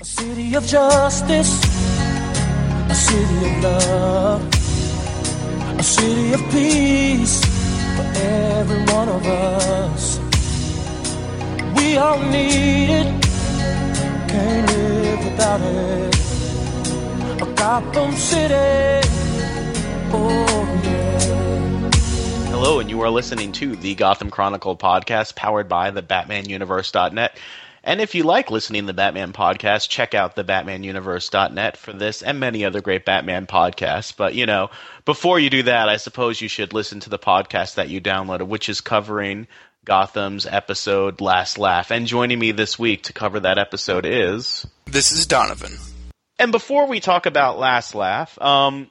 A city of justice, a city of love, a city of peace for every one of us. We all need it, can't live without it. A Gotham City, oh yeah. Hello, and you are listening to the Gotham Chronicle podcast powered by the BatmanUniverse.net. And if you like listening to the Batman podcast, check out the BatmanUniverse.net for this and many other great Batman podcasts. But, you know, before you do that, I suppose you should listen to the podcast that you downloaded, which is covering Gotham's episode Last Laugh. And joining me this week to cover that episode is. This is Donovan. And before we talk about Last Laugh, um,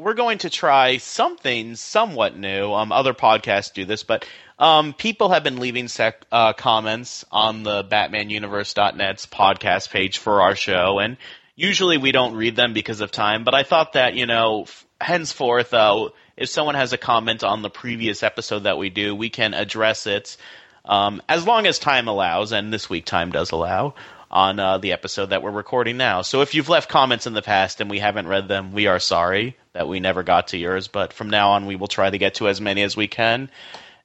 we're going to try something somewhat new. Um, other podcasts do this, but um, people have been leaving sec- uh, comments on the BatmanUniverse.net's podcast page for our show, and usually we don't read them because of time. But I thought that you know, f- henceforth, uh, if someone has a comment on the previous episode that we do, we can address it um, as long as time allows, and this week time does allow on uh, the episode that we're recording now. So if you've left comments in the past and we haven't read them, we are sorry that we never got to yours. But from now on, we will try to get to as many as we can.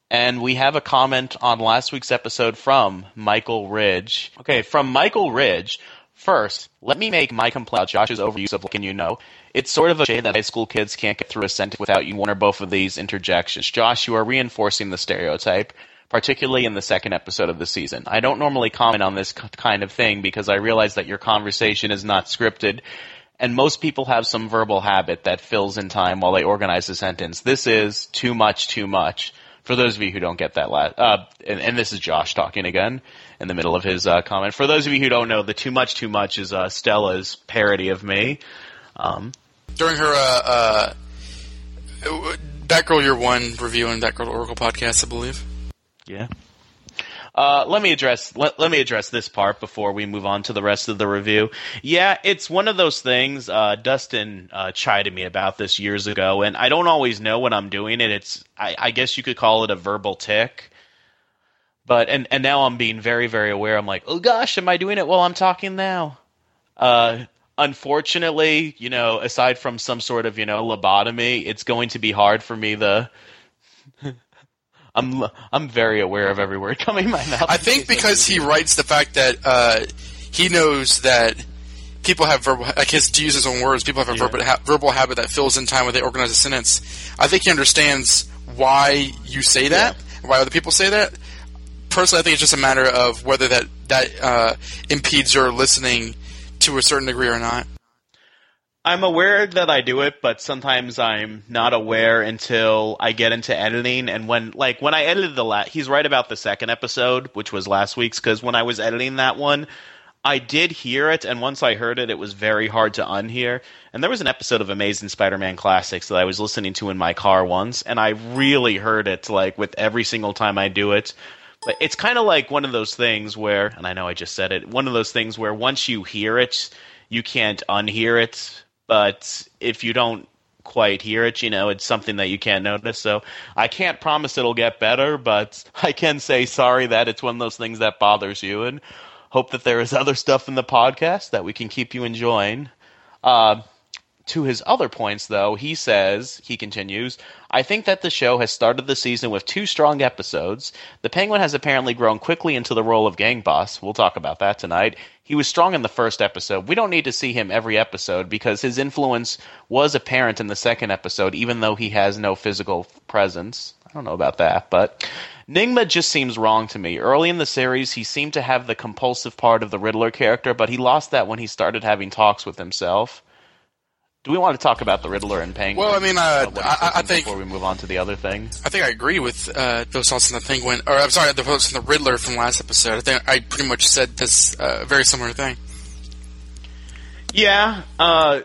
And we have a comment on last week's episode from Michael Ridge. Okay, from Michael Ridge. First, let me make my complaint about Josh's overuse of and you know. It's sort of a shame that high school kids can't get through a sentence without you one or both of these interjections. Josh, you are reinforcing the stereotype, particularly in the second episode of the season. I don't normally comment on this kind of thing because I realize that your conversation is not scripted, and most people have some verbal habit that fills in time while they organize a sentence. This is too much, too much. For those of you who don't get that last, uh, and, and this is Josh talking again in the middle of his uh, comment. For those of you who don't know, the too much, too much is uh, Stella's parody of me. Um, During her uh, uh, Batgirl Year One review and Batgirl Oracle podcast, I believe. Yeah. Uh, let me address let, let me address this part before we move on to the rest of the review. Yeah, it's one of those things. Uh, Dustin uh, chided me about this years ago, and I don't always know when I'm doing it. It's I, I guess you could call it a verbal tick. But and and now I'm being very very aware. I'm like, oh gosh, am I doing it while I'm talking now? Uh, unfortunately, you know, aside from some sort of you know lobotomy, it's going to be hard for me to. I'm I'm very aware of every word coming my mouth. I think because he writes the fact that uh, he knows that people have verbal, like his to use his own words, people have a Yeah. verbal, ha- verbal habit that fills in time when they organize a sentence. I think he understands why you say that, why other people say that. Personally, I think it's just a matter of whether that that uh, impedes your listening to a certain degree or not. I'm aware that I do it, but sometimes I'm not aware until I get into editing. And when, like, when I edited the last, he's right about the second episode, which was last week's, because when I was editing that one, I did hear it, and once I heard it, it was very hard to unhear. And there was an episode of Amazing Spider-Man Classics that I was listening to in my car once, and I really heard it, like, with every single time I do it. But it's kind of like one of those things where, and I know I just said it, one of those things where once you hear it, you can't unhear it. But if you don't quite hear it, you know, it's something that you can't notice. So I can't promise it'll get better, but I can say sorry that it's one of those things that bothers you and hope that there is other stuff in the podcast that we can keep you enjoying. Uh, to his other points, though, he says, he continues, I think that the show has started the season with two strong episodes. The Penguin has apparently grown quickly into the role of gang boss. We'll talk about that tonight. He was strong in the first episode. We don't need to see him every episode because his influence was apparent in the second episode, even though he has no physical presence. I don't know about that, but Nigma just seems wrong to me. Early in the series, he seemed to have the compulsive part of the Riddler character, but he lost that when he started having talks with himself. Do we want to talk about the Riddler and Penguin? Well, I mean, uh, what I- I think- before we move on to the other thing. I think I agree with uh, those thoughts on the Penguin, or I'm sorry, the thoughts on the Riddler from last episode. I think I pretty much said this uh, very similar thing. Yeah,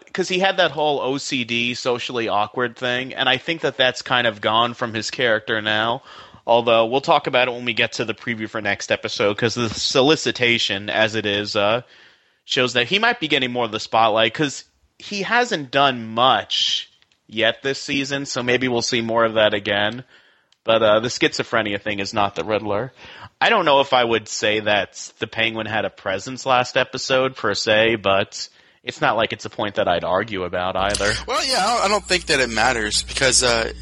because he had that whole OCD, socially awkward thing, and I think that that's kind of gone from his character now. Although we'll talk about it when we get to the preview for next episode, because the solicitation, as it is, uh, shows that he might be getting more of the spotlight because he hasn't done much yet this season. So maybe we'll see more of that again. But uh, the schizophrenia thing is not the Riddler. I don't know if I would say that the Penguin had a presence last episode per se, but it's not like it's a point that I'd argue about either. Well, yeah, I don't, think that it matters because uh,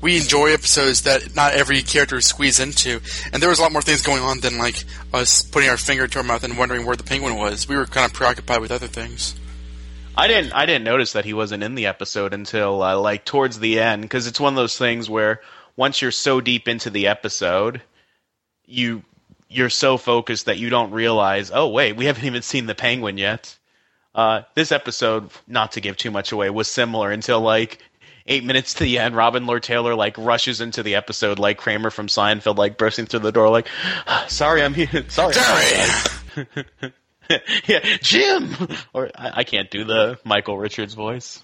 we enjoy episodes that not every character squeeze into, and there was a lot more things going on than like us putting our finger to our mouth and wondering where the penguin was. We were kind of preoccupied with other things. I didn't I didn't notice that he wasn't in the episode until uh, like towards the end because it's one of those things where once you're so deep into the episode, you you're so focused that you don't realize, oh wait, we haven't even seen the penguin yet. Uh, this episode, not to give too much away, was similar until like eight minutes to the end. Robin Lord Taylor like rushes into the episode like Kramer from Seinfeld, like bursting through the door, like, "Sorry, I'm here. Sorry, Sorry. yeah, Jim." Or I, I can't do the Michael Richards voice.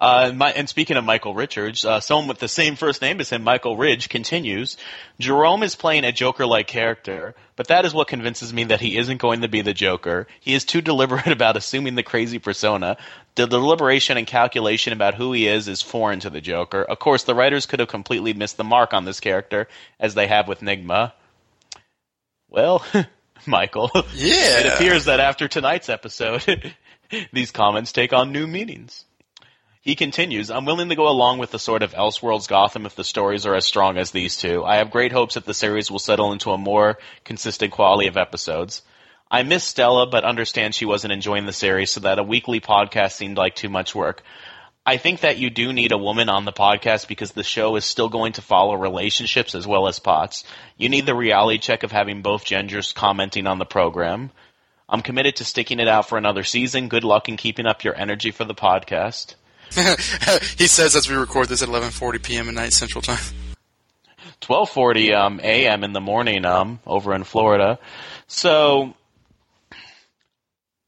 Uh, my, and speaking of Michael Richards, uh, someone with the same first name as him, Michael Ridge, continues. Jerome is playing a Joker-like character, but that is what convinces me that he isn't going to be the Joker. He is too deliberate about assuming the crazy persona. The deliberation and calculation about who he is is foreign to the Joker. Of course, the writers could have completely missed the mark on this character, as they have with Nigma. Well, Michael, Yeah. it appears that after tonight's episode, these comments take on new meanings. He continues, I'm willing to go along with the sort of Elseworlds Gotham if the stories are as strong as these two. I have great hopes that the series will settle into a more consistent quality of episodes. I miss Stella, but understand she wasn't enjoying the series, so that a weekly podcast seemed like too much work. I think that you do need a woman on the podcast because the show is still going to follow relationships as well as pots. You need the reality check of having both genders commenting on the program. I'm committed to sticking it out for another season. Good luck in keeping up your energy for the podcast. he says as we record this at 11:40 p.m. at night Central Time. 12:40 um, a.m. in the morning um, over in Florida. So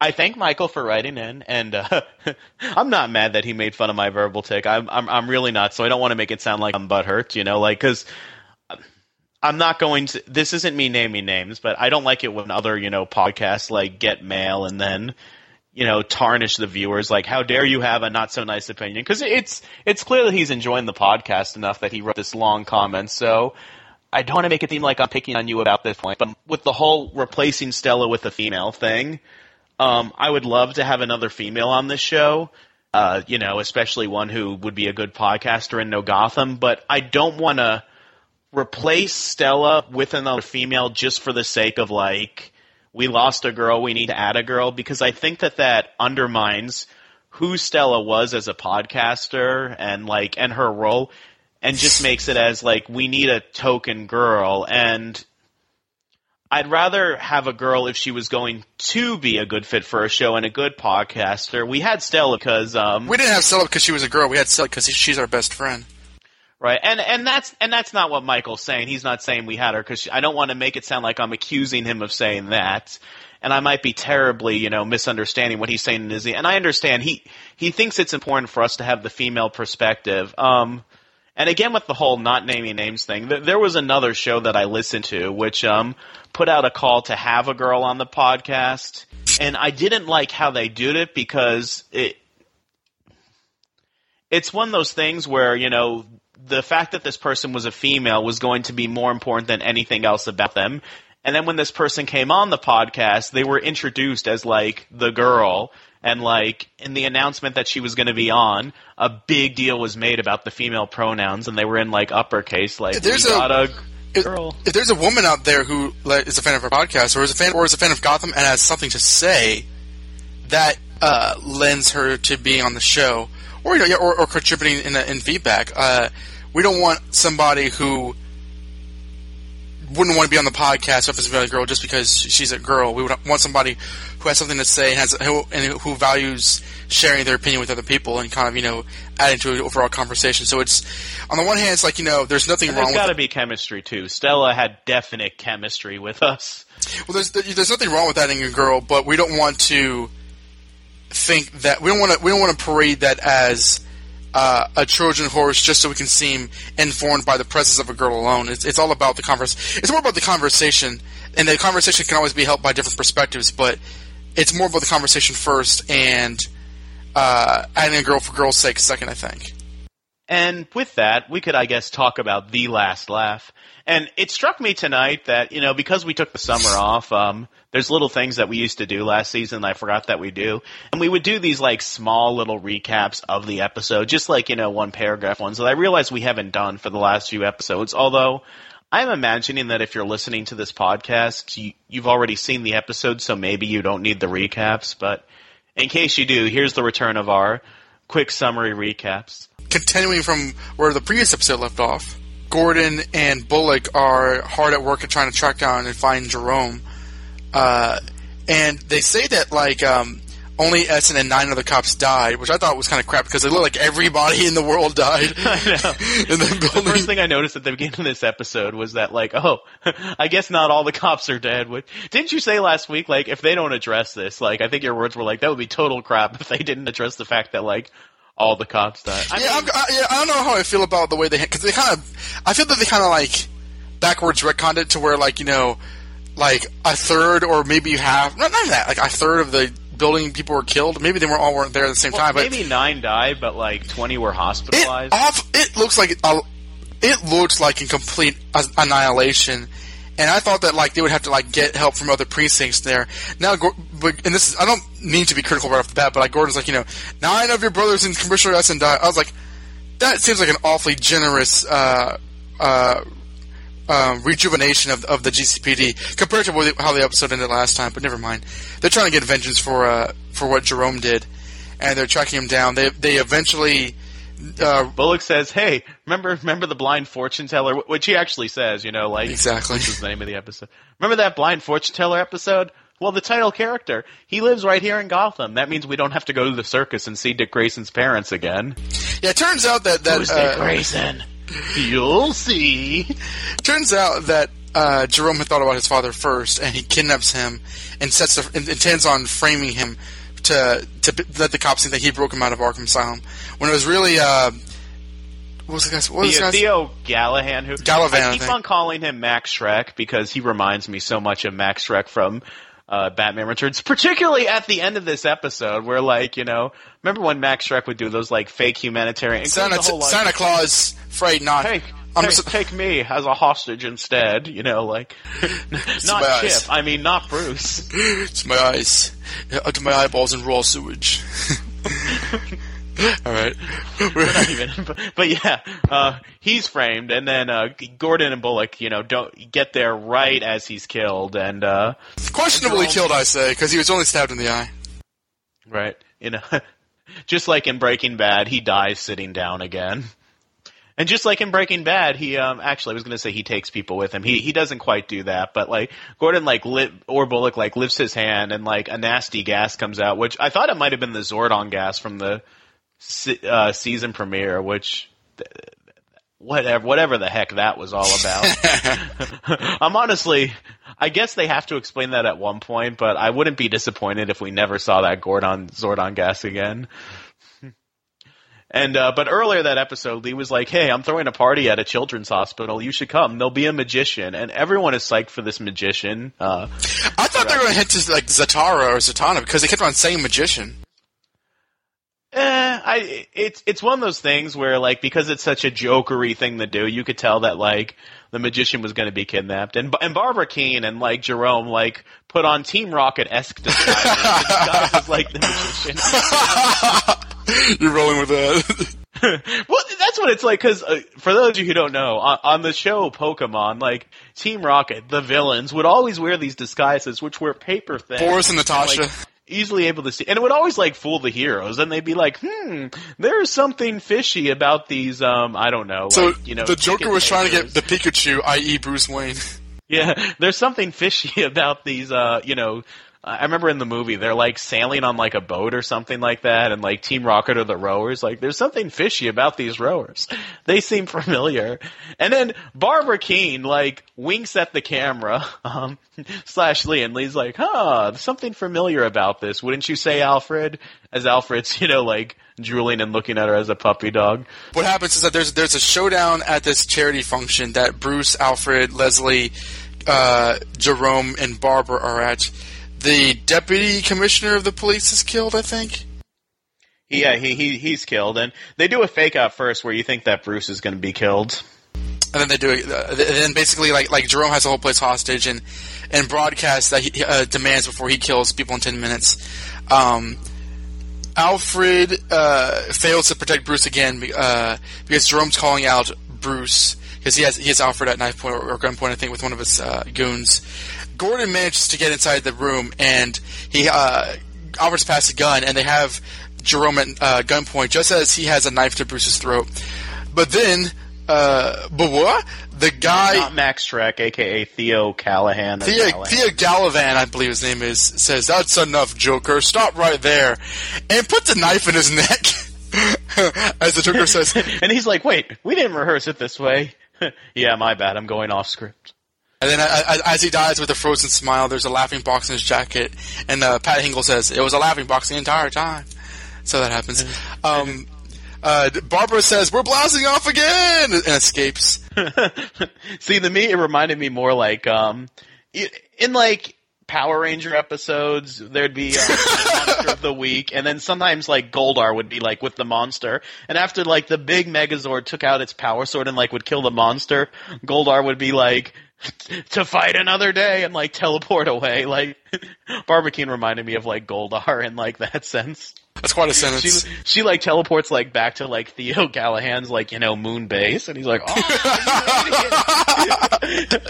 I thank Michael for writing in, and uh, I'm not mad that he made fun of my verbal tick. I'm, I'm I'm really not. So I don't want to make it sound like I'm butthurt, you know, like because I'm not going to. This isn't me naming names, but I don't like it when other you know podcasts like get mail and then you know tarnish the viewers. Like, how dare you have a not so nice opinion? Because it's it's clear that he's enjoying the podcast enough that he wrote this long comment. So. I don't want to make it seem like I'm picking on you about this point, but with the whole replacing Stella with a female thing, um, I would love to have another female on this show. Uh, you know, especially one who would be a good podcaster and know Gotham. But I don't want to replace Stella with another female just for the sake of like we lost a girl, we need to add a girl because I think that that undermines who Stella was as a podcaster and like and her role and just makes it as like we need a token girl and I'd rather have a girl if she was going to be a good fit for a show and a good podcaster. We had Stella because um We didn't have Stella because she was a girl. We had Stella because she's our best friend. Right, and and that's and that's not what Michael's saying. He's not saying we had her because I don't want to make it sound like I'm accusing him of saying that, and I might be terribly, you know, misunderstanding what he's saying. And I understand he he thinks it's important for us to have the female perspective. Um, and again with the whole not naming names thing, th- there was another show that I listened to which um put out a call to have a girl on the podcast, and I didn't like how they did it because it it's one of those things where you know the fact that this person was a female was going to be more important than anything else about them. And then when this person came on the podcast, they were introduced as like the girl. And like in the announcement that she was going to be on, a big deal was made about the female pronouns, and they were in like uppercase, like There's a- If, girl. if there's a woman out there who like, is a fan of our podcast, or is a fan, or is a fan of Gotham, and has something to say that uh, lends her to being on the show, or you know, yeah, or, or contributing in, in feedback, uh, we don't want somebody who wouldn't want to be on the podcast if it's a girl just because she's a girl. We would want somebody who has something to say and has who, and who values sharing their opinion with other people and kind of you know adding to an overall conversation. So it's on the one hand, it's like you know, there's nothing And wrong there's with got to be chemistry too. Stella had definite chemistry with us. Well, there's there's nothing wrong with adding a girl, but we don't want to think that we don't want to we don't want to parade that as uh, a Trojan horse just so we can seem informed by the presence of a girl alone. It's it's all about the converse. It's more about the conversation, and the conversation can always be helped by different perspectives. But it's more about the conversation first, and uh, adding a girl for girl's sake second. I think. And with that, we could, I guess, talk about the last laugh. And it struck me tonight that, you know, because we took the summer off, um, there's little things that we used to do last season I forgot that we do. And we would do these like small little recaps of the episode, just like, you know, one paragraph ones that I realize we haven't done for the last few episodes. Although I'm imagining that if you're listening to this podcast, you, you've already seen the episode, so maybe you don't need the recaps. But in case you do, here's the return of our quick summary recaps. Continuing from where the previous episode left off, Gordon and Bullock are hard at work at trying to track down and find Jerome. Uh, and they say that like um, only Essen and nine other cops died, which I thought was kind of crap because it looked like everybody in the world died. I know. the The first thing I noticed at the beginning of this episode was that, like, oh, I guess not all the cops are dead. Which, didn't you say last week, like, if they don't address this, like, I think your words were like, that would be total crap if they didn't address the fact that, like, all the cops died. I yeah, mean, I, yeah, I don't know how I feel about the way they because they kind of, I feel that they kind of like backwards retconned it to where like you know, like a third or maybe half, not not that, like a third of the building people were killed. Maybe they weren't all weren't there at the same well, time, but maybe nine died, but like twenty were it hospitalized. off it looks like a, it looks like a complete annihilation. And I thought that like they would have to like get help from other precincts there. Now, but and this is I don't mean to be critical right off the bat, but like Gordon's like you know nine of your brothers in commercial Commissioner Essen died. I was like, that seems like an awfully generous uh, uh, um, rejuvenation of, of the GCPD compared to what- how the episode ended last time. But never mind. They're trying to get vengeance for uh, for what Jerome did, and they're tracking him down. They they eventually. Uh, Bullock says, "Hey, remember remember the blind fortune teller?" Which he actually says, you know, like Exactly. Which is the name of the episode. Remember that blind fortune teller episode? Well, the title character, he lives right here in Gotham. That means we don't have to go to the circus and see Dick Grayson's parents again. yeah, it turns out that that Who's Dick uh, Grayson? You'll see. turns out that uh, Jerome had thought about his father first, and he kidnaps him and sets a, and intends on framing him to to b- let the cops think that he broke him out of Arkham Asylum. When it was really uh, what was the guy's what was the Theo, guy's Theo Gallahan, who Galavan, I I keep think. on calling him Max Shreck because he reminds me so much of Max Shreck from uh, Batman Returns, particularly at the end of this episode, where like you know, remember when Max Shreck would do those like fake humanitarian Santa whole, like, Santa Claus afraid not. Take, I'm take, take me as a hostage instead, you know, like not Chip. eyes. I mean, not Bruce. to my eyes, to my eyeballs in raw sewage. All right. Not even, but, but yeah, uh, he's framed, and then uh, Gordon and Bullock, you know, don't get there right as he's killed, and uh, Questionably killed, I say, because he was only stabbed in the eye. right, you know, just like in Breaking Bad, he dies sitting down again. And just like in Breaking Bad, he um actually I was gonna say he takes people with him. He he doesn't quite do that, but like Gordon like lit or Bullock like lifts his hand and like a nasty gas comes out, which I thought it might have been the Zordon gas from the se- uh, season premiere, which whatever whatever the heck that was all about. I'm honestly, I guess they have to explain that at one point, but I wouldn't be disappointed if we never saw that Gordon Zordon gas again. And uh, but earlier that episode, Lee was like, "Hey, I'm throwing a party at a children's hospital. You should come. There'll be a magician, and everyone is psyched for this magician." Uh, I thought they were going to hit to like Zatara or Zatanna because they kept on saying magician. Eh, I it's it's one of those things where like because it's such a jokery thing to do, you could tell that like the magician was going to be kidnapped, and and Barbara Kean and like Jerome like put on Team Rocket esque disguises, disguised as like the magician. You're rolling with that. well, that's what it's like. Because uh, for those of you who don't know, on, on the show Pokemon, like Team Rocket, the villains would always wear these disguises, which were paper thin, Boris and Natasha. like, easily able to see, and it would always like fool the heroes, and they'd be like, "Hmm, there's something fishy about these." Um, I don't know. so like, you know, the Joker was trying to get the Pikachu, i.e., Bruce Wayne. Yeah, there's something fishy about these. Uh, you know, I remember in the movie they're like sailing on like a boat or something like that, and like Team Rocket are the rowers. Like, there's something fishy about these rowers. They seem familiar. And then Barbara Kean like winks at the camera, um, slash Lee, and Lee's like, "Huh, something familiar about this, wouldn't you say, Alfred?" As Alfred's, you know, like drooling and looking at her as a puppy dog. What happens is that there's there's a showdown at this charity function that Bruce, Alfred, Leslie, uh, Jerome, and Barbara are at. The deputy commissioner of the police is killed, I think. Yeah, he, he he's killed, and they do a fake out first where you think that Bruce is going to be killed. and then they do it. Uh, then basically, like like Jerome has the whole place hostage, and and broadcasts that he uh, demands before he kills people in ten minutes. Um, Alfred uh, fails to protect Bruce again uh, because Jerome's calling out Bruce because he has he has Alfred at knife point or gunpoint, I think, with one of his uh, goons. Gordon manages to get inside the room, and he uh, Alfred's passed a gun, and they have Jerome at uh, gunpoint just as he has a knife to Bruce's throat. But then, uh, but what? The guy. Not Max Shreck, aka Theo Callahan. Theo, Callahan. Theo Galavan, I believe his name is, says, That's enough, Joker. Stop right there. And puts a knife in his neck. As the Joker says, and he's like, "Wait, we didn't rehearse it this way." yeah, my bad. I'm going off script. And then uh, as he dies with a frozen smile, there's a laughing box in his jacket. And uh, Pat Hingle says, It was a laughing box the entire time. So that happens. Um, uh, Barbara says, We're blasting off again! And escapes. See, to me, it reminded me more like um, in like Power Ranger episodes, there'd be um, monster of the week, and then sometimes like Goldar would be like with the monster, and after like the big Megazord took out its power sword and like would kill the monster, Goldar would be like. To fight another day and like teleport away, like Barbara Kean reminded me of like Goldar in like that sense. That's quite a sentence. she like teleports like back to like Theo Callahan's like you know moon base, and he's like, "Oh, you idiot."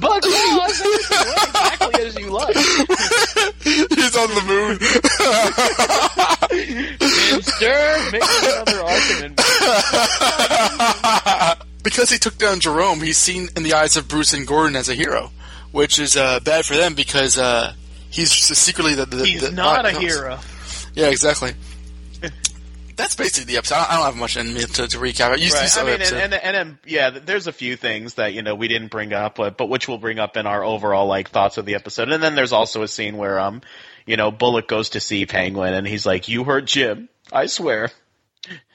Bugs Bunny wasn't exactly as you like. He's on the moon. Another argument. because he took down Jerome, he's seen in the eyes of Bruce and Gordon as a hero, which is uh, bad for them because uh, he's secretly the. the He's the- not a hero. Yeah, exactly. That's basically the episode. I don't have much in me to, to recap. You, Right. I mean, and, episode. and and yeah, there's a few things that you know we didn't bring up, but, but which we'll bring up in our overall like thoughts of the episode. And then there's also a scene where um, you know, Bullock goes to see Penguin, and he's like, "You hurt Jim. I swear,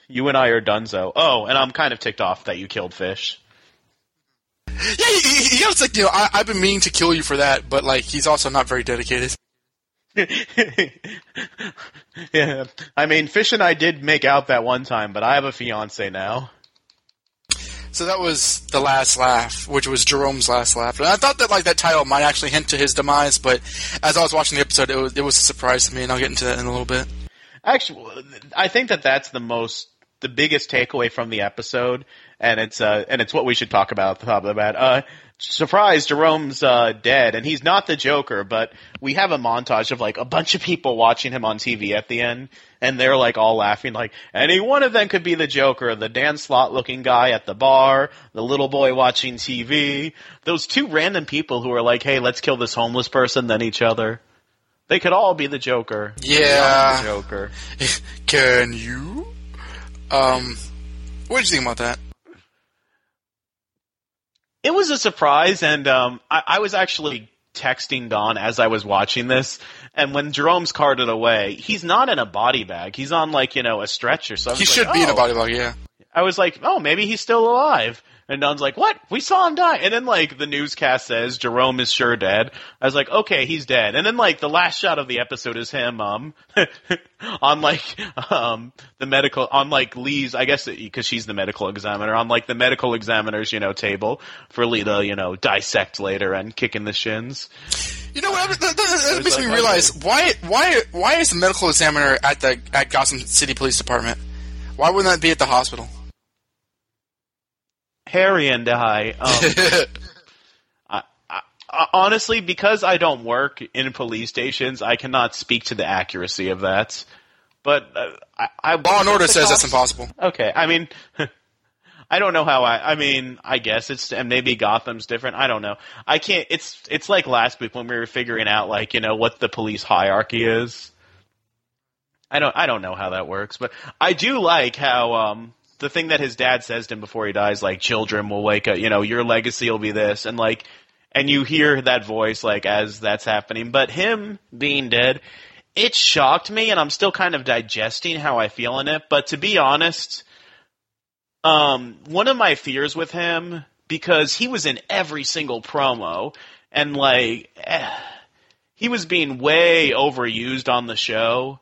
you and I are donezo." Oh, and I'm kind of ticked off that you killed Fish. yeah, he, he, he was like, you know, I, I've been meaning to kill you for that, but like, he's also not very dedicated. yeah, I mean, Fish and I did make out that one time, but I have a fiance now. So that was the last laugh, which was Jerome's last laugh. And I thought that like that title might actually hint to his demise, but as I was watching the episode, it was, it was a surprise to me, and I'll get into that in a little bit. Actually, I think that that's the most, the biggest takeaway from the episode, and it's uh, and it's what we should talk about at the top of the bat. Uh, surprise, Jerome's uh, dead, and he's not the Joker, but we have a montage of like a bunch of people watching him on TV at the end, and they're like all laughing, like any one of them could be the Joker. The Dan Slott looking guy at the bar, the little boy watching TV, those two random people who are like, hey, let's kill this homeless person, then each other. They could all be the Joker. Yeah. The Joker. Can you? Um, what did you think about that? It was a surprise, and um, I, I was actually texting Don as I was watching this. And when Jerome's carted away, he's not in a body bag. He's on like you know a stretcher. So He like, should be in a "Oh." body bag, yeah. I was like, oh, maybe he's still alive. And Don's like, what? We saw him die. And then like the newscast says Jerome is sure dead. I was like, okay, he's dead. And then like the last shot of the episode is him, um, on like, um, the medical, on like Lee's, I guess because she's the medical examiner, on like the medical examiner's, you know, table for Lee to, you know, dissect later and kick in the shins. You know what? That, that, that makes like, me realize why why why is the medical examiner at the at Gotham City Police Department? Why wouldn't that be at the hospital? Harry and I, um, I, I, honestly, because I don't work in police stations, I cannot speak to the accuracy of that. But uh, I, I Law and Order says that's impossible. Okay, I mean, I don't know how I. I mean, I guess it's and maybe Gotham's different. I don't know. I can't. It's it's like last week when we were figuring out like you know what the police hierarchy is. I don't I don't know how that works, but I do like how um the thing that his dad says to him before he dies, like children will wake up, you know, your legacy will be this, and like, and you hear that voice like as that's happening. But him being dead, it shocked me, and I'm still kind of digesting how I feel in it. But to be honest, um, one of my fears with him because he was in every single promo, and like. eh, he was being way overused on the show.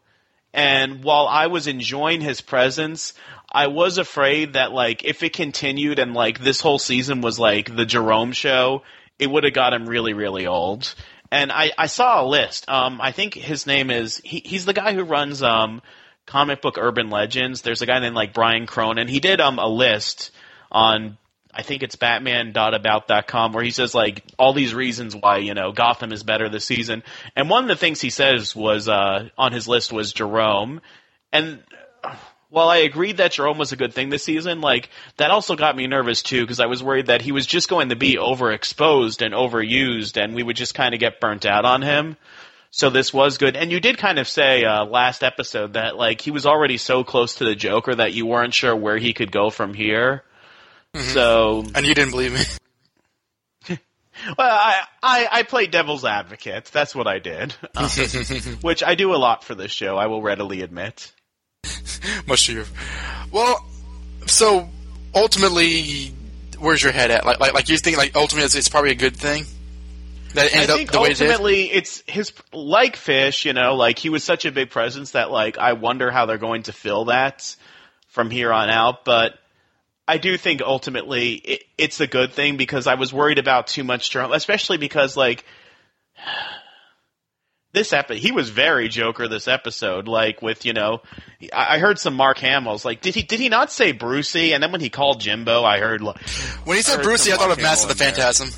And while I was enjoying his presence, I was afraid that like if it continued and like this whole season was like the Jerome show, it would have got him really, really old. And I, I saw a list. Um, I think his name is he, he's the guy who runs um, comic book urban legends. There's a guy named like Brian Cronin. He did um a list on I think it's Batman.about.com where he says like all these reasons why you know Gotham is better this season, and one of the things he says was uh, on his list was Jerome, and while I agreed that Jerome was a good thing this season, like that also got me nervous too because I was worried that he was just going to be overexposed and overused, and we would just kind of get burnt out on him. So this was good, and you did kind of say uh, last episode that like he was already so close to the Joker that you weren't sure where he could go from here. So And you didn't believe me. Well, I, I, I played devil's advocate. That's what I did. Um, which I do a lot for this show, I will readily admit. Much to your. Well, so ultimately, where's your head at? Like, like, like you think like ultimately it's, it's probably a good thing that it I ended up think the way it ultimately it's his like Fish, you know, like he was such a big presence that like I wonder how they're going to fill that from here on out. But I do think ultimately it, it's a good thing because I was worried about too much drama, especially because like this episode he was very Joker this episode. Like with you know, I I heard some Mark Hamill's like did he did he not say Brucey? And then when he called Jimbo, I heard like When he said Brucey, I thought of Master the in there. Phantasm.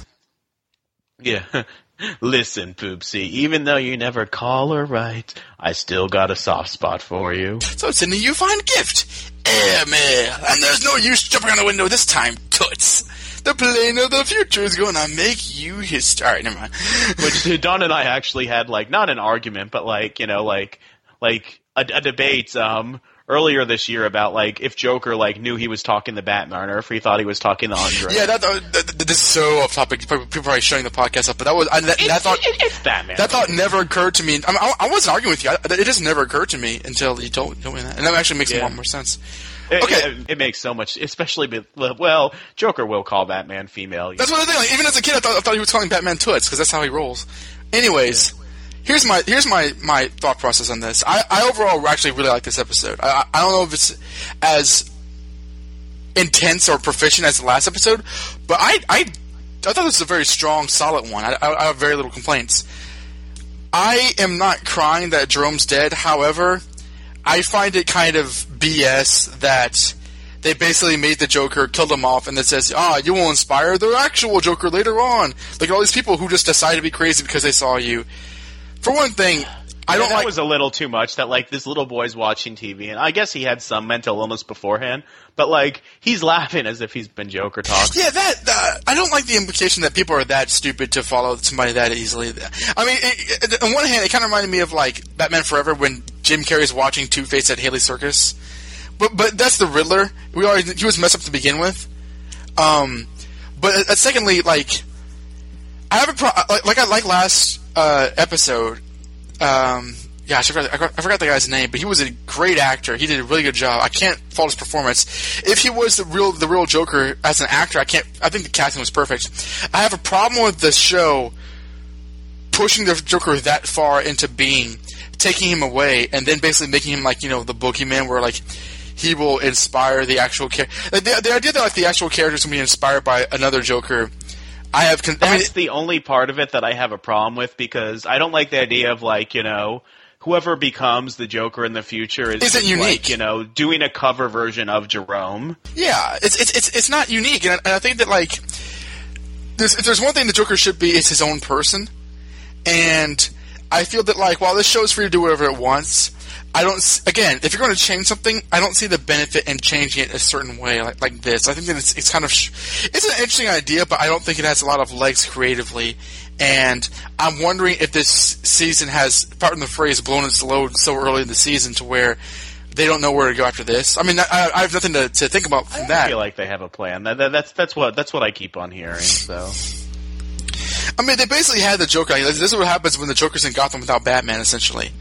Yeah. Listen, Poopsie, even though you never call her right, I still got a soft spot for you. So sending you a fine gift. Airmail. And there's no use jumping on the window this time, toots. The plane of the future is gonna make you his. Never mind. Which Don and I actually had like not an argument, but like you know like like a, a debate um earlier this year about like if Joker like knew he was talking to Batman or if he thought he was talking to Andre. Yeah, that, that, that- this is so off topic. People people probably shutting the podcast up, but that was I, that, It's, that thought. it- it's Batman. That thought never occurred to me. I, mean, I, I wasn't arguing with you. I, it just never occurred to me until you told, told me that, and that actually makes a lot more sense. It- okay. it, it makes so much, especially with well, Joker will call Batman female. That's what I think. Like, even as a kid, I thought, I thought he was calling Batman Toots because that's how he rolls. Anyways, here's my here's my, my thought process on this. I, I overall actually really like this episode. I, I don't know if it's as intense or proficient as the last episode, but I I, I thought this was a very strong, solid one. I, I, I have very little complaints. I am not crying that Jerome's dead. However, I find it kind of BS that they basically made the Joker, killed him off, and then says, ah, you will inspire the actual Joker later on. Like all these people who just decide to be crazy because they saw you. For one thing, I Yeah, don't that like. was a little too much. That like this little boy's watching TV, and I guess he had some mental illness beforehand, but like he's laughing as if he's been Joker talk. yeah, that uh, I don't like the implication that people are that stupid to follow somebody that easily. I mean, it, it, on one hand, it kind of reminded me of like Batman Forever when Jim Carrey's watching Two Face at Haly Circus, but but that's the Riddler. We already he was messed up to begin with. Um, but uh, secondly, like I have a pro- like, like I like last uh, episode. Um, yeah, I forgot, I forgot the guy's name, but he was a great actor. He did a really good job. I can't fault his performance. If he was the real the real Joker as an actor, I can't. I think the casting was perfect. I have a problem with the show pushing the Joker that far into being, taking him away, and then basically making him like you know the boogeyman, where like he will inspire the actual character. The, the idea that like the actual character is going to be inspired by another Joker. I have. Con- I mean, That's the only part of it that I have a problem with because I don't like the idea of like you know whoever becomes the Joker in the future is Isn't unique. Like, you know, doing a cover version of Jerome. Yeah, it's it's it's, it's not unique, and I, and I think that like there's if there's one thing the Joker should be, it's his own person, and I feel that like while this show is free to do whatever it wants, I don't again if you're going to change something, I don't see the benefit in changing it a certain way like like this. I think that it's it's kind of sh- it's an interesting idea, but I don't think it has a lot of legs creatively. And I'm wondering if this season has, pardon the phrase, blown its load so early in the season to where they don't know where to go after this. I mean, I, I have nothing to, to think about from I that. I feel like they have a plan. That, that, that's that's what that's what I keep on hearing. So I mean, they basically had the Joker. This is what happens when the Joker's in Gotham without Batman, essentially.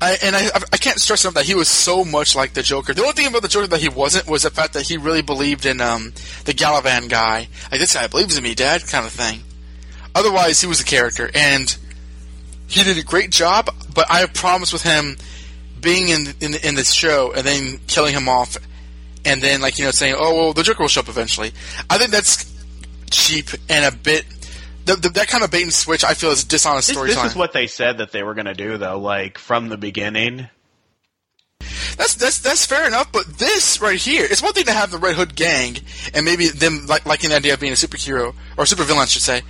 I, and I, I can't stress enough that he was so much like the Joker. The only thing about the Joker that he wasn't was the fact that he really believed in um, the Galavan guy. Like, this guy believes in me, Dad, kind of thing. Otherwise, he was a character. And he did a great job, but I have problems with him being in in in this show and then killing him off, and then like you know saying, "Oh well, the Joker will show up eventually." I think that's cheap and a bit. The, the, that kind of bait and switch, I feel, is dishonest This, storytelling. this is what they said that they were going to do, though. Like from the beginning. That's that's that's fair enough, but this right here, it's one thing to have the Red Hood gang and maybe them like liking the idea of being a superhero or supervillain, I should say.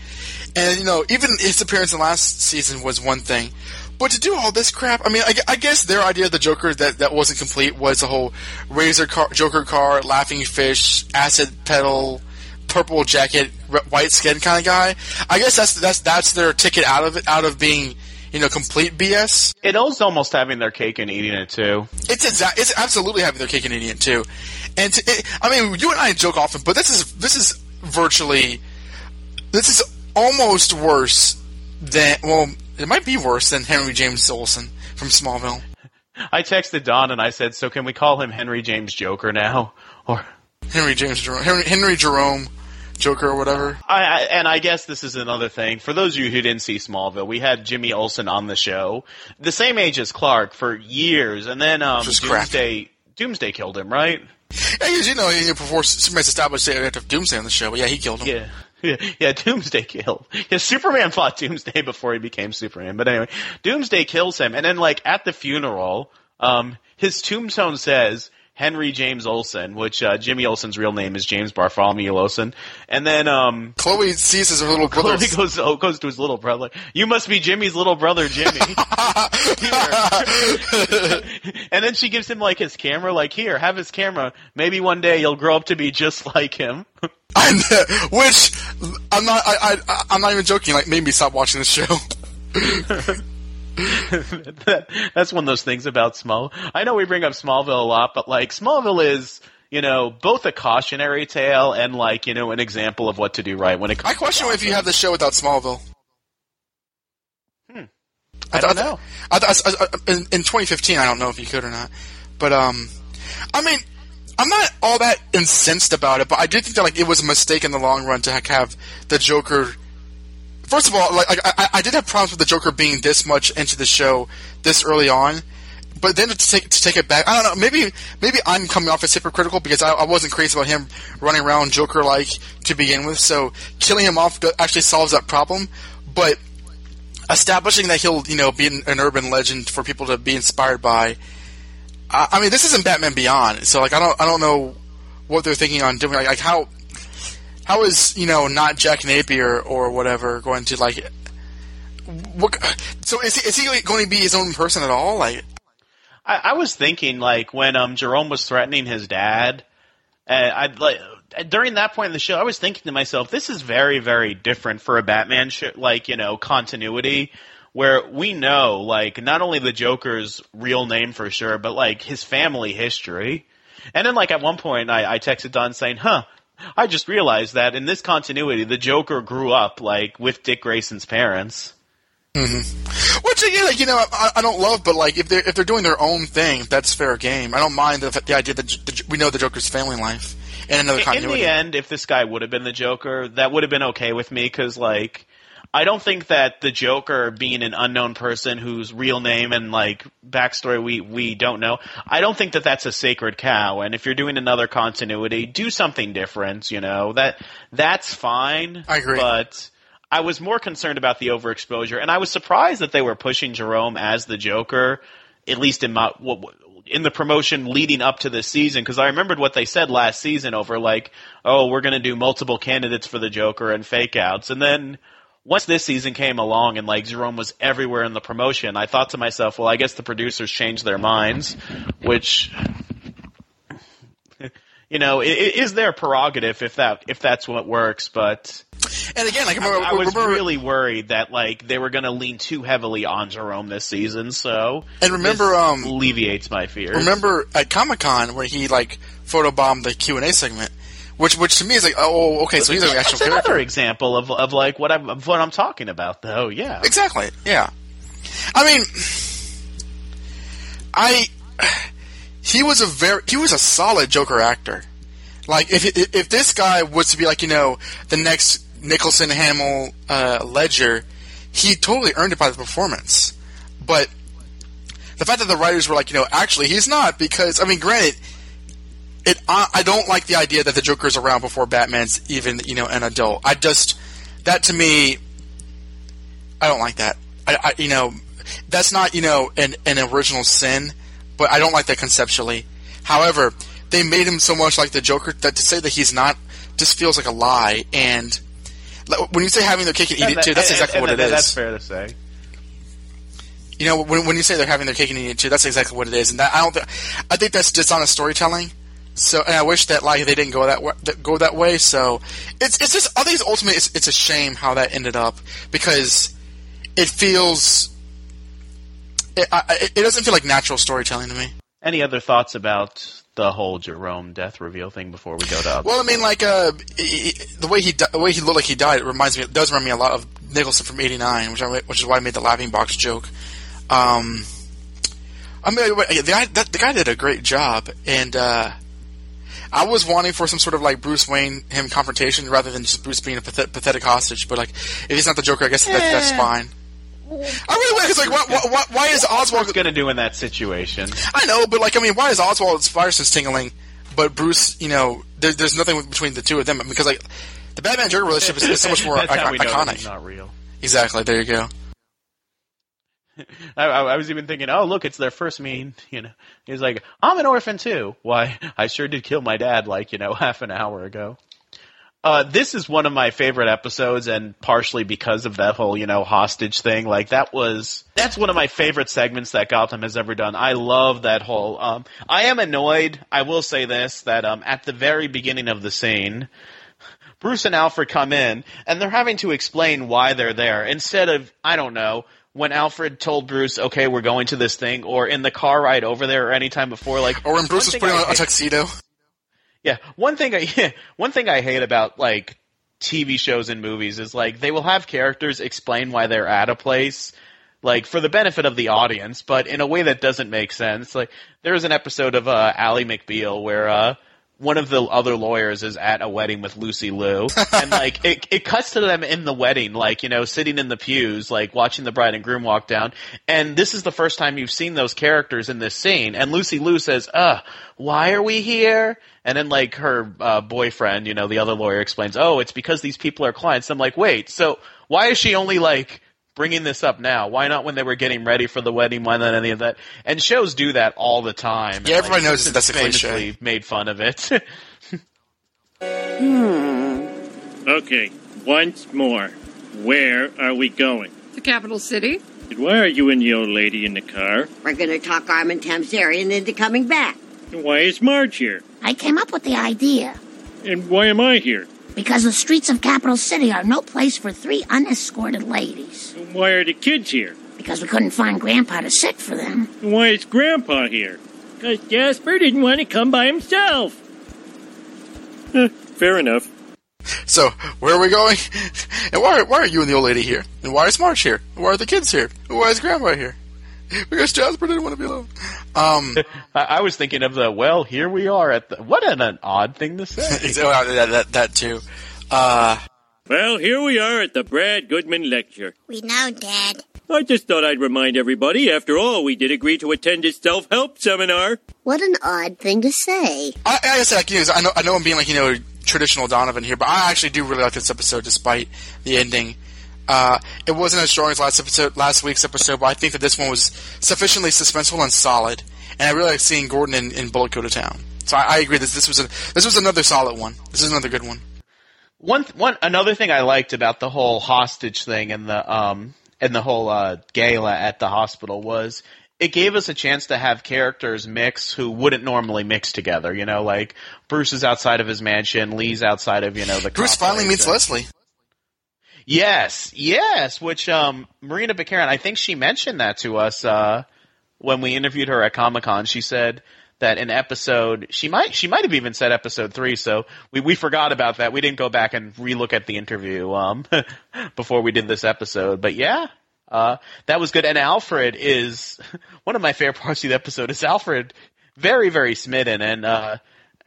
And you know, even his appearance in last season was one thing, but to do all this crap, I mean, I, I guess their idea of the Joker that that wasn't complete was the whole razor car, Joker car, laughing fish, acid pedal, purple jacket, r- white skin kind of guy. I guess that's that's that's their ticket out of it, out of being you know complete BS. It is almost having their cake and eating it too. It's exa- it's absolutely having their cake and eating it too. And to, it, I mean, you and I joke often, but this is this is virtually this is almost worse than well, it might be worse than Henry James Olsen from Smallville. I texted Don and I said, "So can we call him Henry James Joker now?" Or Henry James Jerome, Henry, Henry Jerome Joker or whatever. I, I and I guess this is another thing for those of you who didn't see Smallville. We had Jimmy Olsen on the show, the same age as Clark for years, and then um. Doomsday Doomsday killed him, right? Yeah, because you know, before Superman's established they have Doomsday on the show, but yeah, he killed him. Yeah. Yeah, yeah, Doomsday killed. Yeah, Superman fought Doomsday before he became Superman. But anyway, Doomsday kills him, and then like at the funeral, um, his tombstone says Henry James Olsen, which uh, Jimmy Olsen's real name is James Bartholomew Olsen, and then um, Chloe sees his little brother. Chloe goes oh, goes to his little brother. You must be Jimmy's little brother, Jimmy. And then she gives him like his camera, like here, have his camera. Maybe one day you'll grow up to be just like him. And, uh, which I'm not. I, I I'm not even joking. Like, made me stop watching the show. That- That's one of those things about Small. I know we bring up Smallville a lot, but like Smallville is, you know, both a cautionary tale and like, you know, an example of what to do right when it comes. I question if you have the show without Smallville. Hmm. I, I don't th- know. I th- I- I- in, in 2015, I don't know if you could or not, but um, I mean, I'm not all that incensed about it, but I did think that like it was a mistake in the long run to have the Joker. First of all, like I, I, did have problems with the Joker being this much into the show this early on, but then to take to take it back, I don't know. Maybe maybe I'm coming off as hypocritical because I, I wasn't crazy about him running around Joker like to begin with. So killing him off actually solves that problem, but establishing that he'll you know be an, an urban legend for people to be inspired by. I, I mean, this isn't Batman Beyond, so like I don't I don't know what they're thinking on doing. Like, like how how is you know not Jack Napier or whatever going to like. What, so is he, is he going to be his own person at all? Like, I, I was thinking like when um Jerome was threatening his dad, and I'd like during that point in the show, I was thinking to myself, this is very very different for a Batman show, like you know continuity. Where we know, like, not only the Joker's real name for sure, but like his family history. And then, like, at one point, I, I texted Don saying, huh, I just realized that in this continuity, the Joker grew up, like, with Dick Grayson's parents. Mm-hmm. which again, like, you know, I, I don't love, but like if they're if they're doing their own thing, that's fair game. I don't mind the, the idea that the, we know the Joker's family life and another continuity. In the end, if this guy would have been the Joker, that would have been okay with me because, like, I don't think that the Joker being an unknown person whose real name and like backstory we we don't know, I don't think that that's a sacred cow. And if you're doing another continuity, do something different. You know that that's fine. I agree. but. I was more concerned about the overexposure, and I was surprised that they were pushing Jerome as the Joker, at least in my in the promotion leading up to this season. Because I remembered what they said last season over like, oh, we're going to do multiple candidates for the Joker and fake outs, and then once this season came along and like Jerome was everywhere in the promotion, I thought to myself, well, I guess the producers changed their minds, which. You know, it, it is their prerogative if that if that's what works, but and again, like I, remember, I was remember, really worried that like they were going to lean too heavily on Jerome this season. So And remember, um, alleviates my fears. remember at Comic Con where he like photobombed the Q and A segment, which which to me is like, oh, okay, so he's an actual That's another character. example of of like what I'm of what I'm talking about, though. Yeah, Exactly. Yeah. I mean, I he was a very he was a solid Joker actor. Like if if this guy was to be like you know the next Nicholson Hamill uh, Ledger, he totally earned it by the performance. But the fact that the writers were like, you know, actually he's not because I mean, granted, it I, I don't like the idea that the Joker's around before Batman's even you know an adult. I just that to me, I don't like that. I, I you know, that's not you know an an original sin, but I don't like that conceptually. However, they made him so much like the Joker that to say that he's not just feels like a lie. And when you say having their cake and eat it too, that's And- exactly and- what it and That's is. fair to say. You know, when, when you say they're having their cake and eating it too, that's exactly what it is. And that, I don't. Th- I think that's dishonest storytelling. So, and I wish that like they didn't go that way, that go that way. So, it's it's just I think it's ultimately it's, it's a shame how that ended up because it feels it, I, it doesn't feel like natural storytelling to me. Any other thoughts about the whole Jerome death reveal thing before we go to? Well, I mean, like uh, he- he- the way he di- the way he looked like he died, it reminds me it does remind me a lot of Nicholson from '89, which I, which is why I made the laughing box joke. Um, I mean, the guy that, the guy did a great job, and uh, I was wanting for some sort of like Bruce Wayne him confrontation rather than just Bruce being a pathet- pathetic hostage. But like, if he's not the Joker, I guess that, that's fine. I really because like why, why, why- why is Oswald gonna do in that situation? I know, but like, I mean, why is Oswald's fire sense tingling, but Bruce, you know, there, there's nothing between the two of them because like the Batman Joker relationship is, is so much more That's how icon- we know that iconic. he's not real. Exactly. There you go. I, I, was even thinking, oh look, it's their first meeting. You know, he's like, I'm an orphan too. Why, I sure did kill my dad like you know half an hour ago. Uh, this is one of my favorite episodes, and partially because of that whole you know hostage thing. Like that was that's one of my favorite segments that Gotham has ever done. I love that whole. Um, I am annoyed. I will say this that um, at the very beginning of the scene. Bruce and Alfred come in, and they're having to explain why they're there instead of I don't know when Alfred told Bruce, "Okay, we're going to this thing," or in the car ride over there, or any time before. Like, Or when Bruce was putting on a tuxedo. yeah, one thing I yeah, one thing I hate about like TV shows and movies is like they will have characters explain why they're at a place like for the benefit of the audience, but in a way that doesn't make sense. Like there was an episode of uh, Ally McBeal where uh one of the other lawyers is at a wedding with Lucy Liu, and like it, it cuts to them in the wedding, like you know, sitting in the pews, like watching the bride and groom walk down. And this is the first time you've seen those characters in this scene. And Lucy Liu says, "Uh, why are we here?" And then like her uh, boyfriend, you know, the other lawyer explains, "Oh, it's because these people are clients." I'm like, wait, so why is she only like? Bringing this up now. Why not when they were getting ready for the wedding? Why not any of that? And shows do that all the time. Yeah, And, everybody knows Simpsons that's a cliche. Made fun of it. hmm. Okay, once more. Where are we going? The capital city? And why are you and the old lady in the car? We're going to talk Armin Tamzarian into coming back. And why is Marge here? I came up with the idea And why am I here? because the streets of Capital City are no place for three unescorted ladies. And why are the kids here? Because we couldn't find Grandpa to sit for them. And why is Grandpa here? Because Jasper didn't want to come by himself. Huh, fair enough. So where are we going? And why why are you and the old lady here? And why is Marge here? And why are the kids here? And why is Grandma here? Because Jasper didn't want to be alone. Um, I, I was thinking of the well, here we are at the. What an, an odd thing to say. that, that, that too. Uh, Well, here we are at the Brad Goodman Lecture. We know, Dad. I just thought I'd remind everybody, after all, we did agree to attend his self help seminar. What an odd thing to say. I, like I said, like, you know, I know, I know I'm being like, you know, traditional Donovan here, but I actually do really like this episode despite the ending. Uh, it wasn't as strong as last episode, last week's episode, but I think that this one was sufficiently suspenseful and solid. And I really like seeing Gordon in, and Bullock go to town. So I, I agree. This this was a this was another solid one. This is another good one. One one another thing I liked about the whole hostage thing and the um and the whole uh, gala at the hospital was it gave us a chance to have characters mix who wouldn't normally mix together. You know, like Bruce is outside of his mansion, Lee's outside of you know the. Bruce finally place, meets and- Leslie. Yes, yes. Which um, Morena Baccarin, I think she mentioned that to us uh, when we interviewed her at Comic Con. She said that in episode she might she might have even said episode three. So we we forgot about that. We didn't go back and relook at the interview um, before we did this episode. But yeah. Uh, that was good, and Alfred is one of my favorite parts of the episode. Is Alfred very, very smitten, and uh,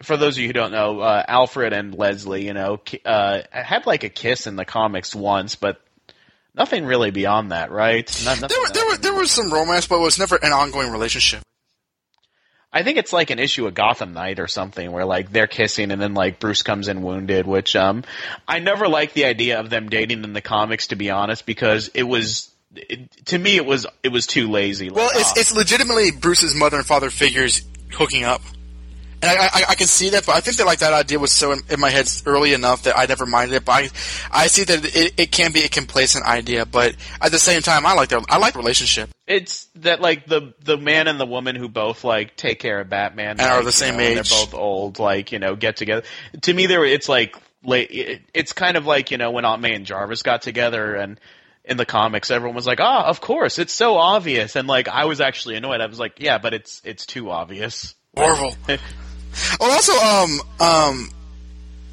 for those of you who don't know, uh, Alfred and Leslie, you know, uh, had like a kiss in the comics once, but Nothing really beyond that, right? Not, There, were, there, were, there was some romance, but it was never an ongoing relationship. I think it's like an issue of Gotham Knight or something where like they're kissing and then like Bruce comes in wounded, which um I never liked the idea of them dating in the comics to be honest because it was it, to me it was it was too lazy. Well, it's, oh. it's legitimately Bruce's mother and father figures hooking up. And I, I, I can see that, but I think that like that idea was so in, in my head early enough that I never minded it. But I, I see that it, it can be a complacent idea, but at the same time, I like their I like the relationship. it's that like the the man and the woman who both like take care of Batman And are like, the you same know, and age. They're both old, like you know, get together. To me, there it's like it's kind of like you know when Aunt May and Jarvis got together and. In the comics, everyone was like, "Ah, of course, it's so obvious," and like I was actually annoyed. I was like, "Yeah, but it's it's too obvious." Marvel. Oh, also, um, um,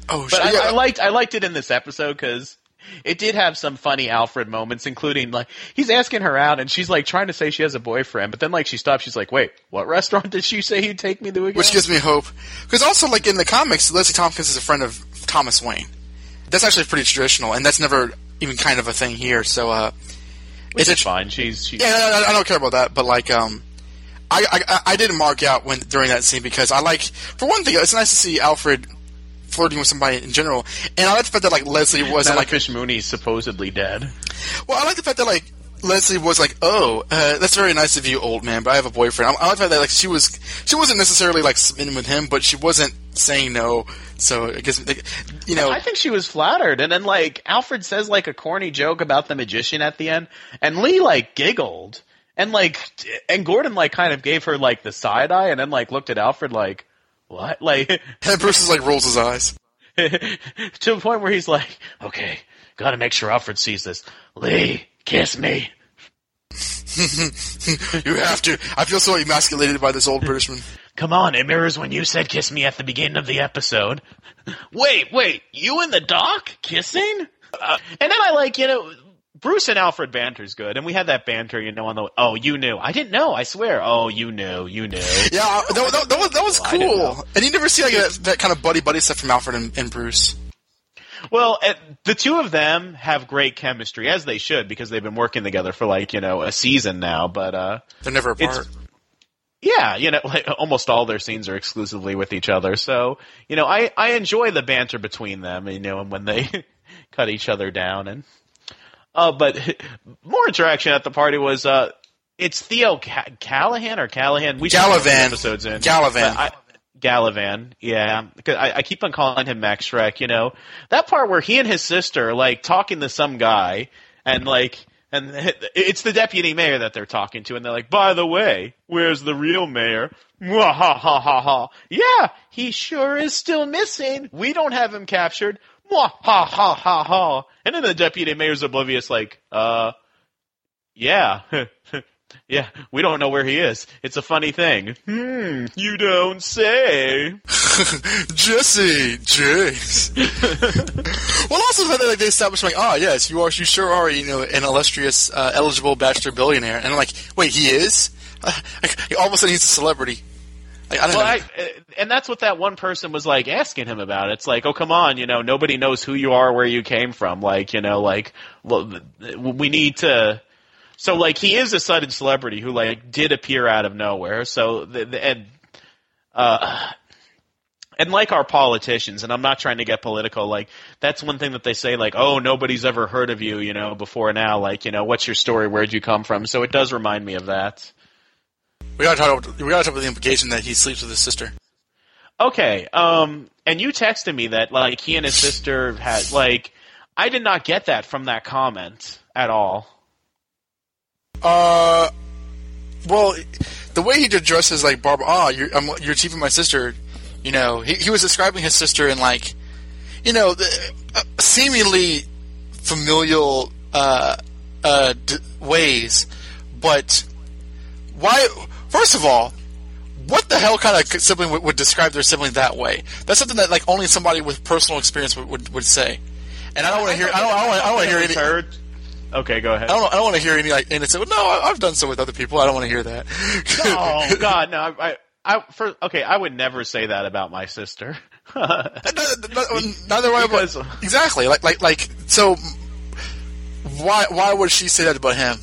oh, But shit, I, I liked I liked it in this episode because it did have some funny Alfred moments, including like he's asking her out and she's like trying to say she has a boyfriend, but then like she stops. She's like, "Wait, what restaurant did she say you'd take me to again?" which gives me hope. Because also, like in the comics, Leslie Tompkins is a friend of Thomas Wayne. That's actually pretty traditional, and that's never even kind of a thing here. So, uh, Which it's is fine. She's she's Yeah, I- I don't care about that, but like, um, I, I I didn't mark out when during that scene because I like, for one thing, it's nice to see Alfred flirting with somebody in general, and I like the fact that like Leslie wasn't Nana like, Fish Mooney's supposedly dead. well, I like the fact that like Leslie was like, oh, uh, that's very nice of you, old man, but I have a boyfriend. I, I like the fact that like she was she wasn't necessarily like smitten with him, but she wasn't saying no. So I guess like, you know, I think she was flattered, and then like Alfred says like a corny joke about the magician at the end, and Lee like giggled, and like and Gordon like kind of gave her like the side eye, and then like looked at Alfred like what like. and Bruce is like rolls his eyes. to the point where he's like, "Okay, got to make sure Alfred sees this. Lee, kiss me." You have to. I feel so emasculated by this old Britishman. Come on, it mirrors when you said "kiss me" at the beginning of the episode. wait, wait, you and the doc kissing? Uh, and then I like, you know, Bruce and Alfred banter's good, and we had that banter, you know, on the. Oh, you knew? I didn't know. I swear. Oh, you knew. You knew. Yeah, uh, that, that, that was that was I didn't cool. And you never see like that, that kind of buddy buddy stuff from Alfred and, and Bruce. Well, uh, the two of them have great chemistry, as they should, because they've been working together for like you know a season now. But uh, They're never apart. Yeah, you know, like almost all their scenes are exclusively with each other. So, you know, I I enjoy the banter between them, you know, and when they cut each other down and uh but more interaction at the party was uh it's Theo Ca- Callahan or Callahan. We Galavan. episodes in Galavan. I, Galavan, yeah. 'Cause I, I keep on calling him Max Shreck. You know that part where he and his sister are, like talking to some guy, and like, and it's the deputy mayor that they're talking to, and they're like, "By the way, where's the real mayor?" Mwah, ha ha ha ha. Yeah, he sure is still missing. We don't have him captured. Mwah, ha ha ha ha. And then the deputy mayor's oblivious, like, uh, yeah. Yeah, we don't know where he is. It's a funny thing. Hmm, you don't say. Jesse, James. well, also the like, they established like, oh yes, you are, you sure are, you know, an illustrious, uh, eligible bachelor billionaire. And I'm like, wait, he is? Uh, like, all of a sudden, he's a celebrity. Like, I Well. I, uh, and that's what that one person was like asking him about. It's like, oh, come on, you know, nobody knows who you are, where you came from. Like, you know, like, well, we need to. So, like, he is a sudden celebrity who, like, did appear out of nowhere. So, the, the, and, uh, and like our politicians, and I'm not trying to get political, like, that's one thing that they say, like, oh, nobody's ever heard of you, you know, before now. Like, you know, what's your story? Where'd you come from? So it does remind me of that. We gotta talk. About, we gotta talk about the implication that he sleeps with his sister. Okay, um, and you texted me that like he and his sister had like I did not get that from that comment at all. Uh, well, the way he addresses like Barbara, ah, you're I'm, you're cheating my sister. You know, he he was describing his sister in like, you know, the, uh, seemingly familial uh, uh, d- ways, but why? First of all, what the hell kind of sibling would, would describe their sibling that way? That's something that like only somebody with personal experience would would, would say. And I don't want to hear. I don't. I don't. want to hear any. Heard? Okay, go ahead. I don't. I don't want to hear any like. And it's no. I, I've done so with other people. I don't want to hear that. Oh God, no! I, I, I for okay, I would never say that about my sister. Neither- neither- neither way. Because- exactly. Like. Like. Like. So. why why would she say that about him?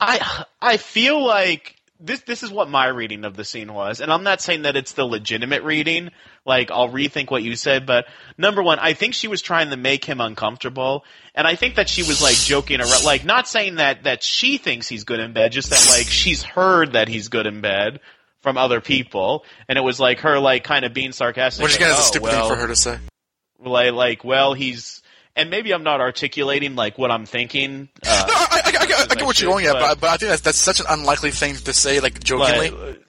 I I feel like this this is what my reading of the scene was, and I'm not saying that it's the legitimate reading. Like I'll rethink what you said, but number one, I think she was trying to make him uncomfortable, and I think that she was like joking around, like not saying that that she thinks he's good in bed, just that like she's heard that he's good in bed from other people, and it was like her like kind of being sarcastic. Which like, is a "Oh, stupid well, thing for her to say. Like like well he's. And maybe I'm not articulating like what I'm thinking. Uh, I, I, I, I, get- what you're going at, but- but, but I think that's that's such an unlikely thing to say, like jokingly. Like,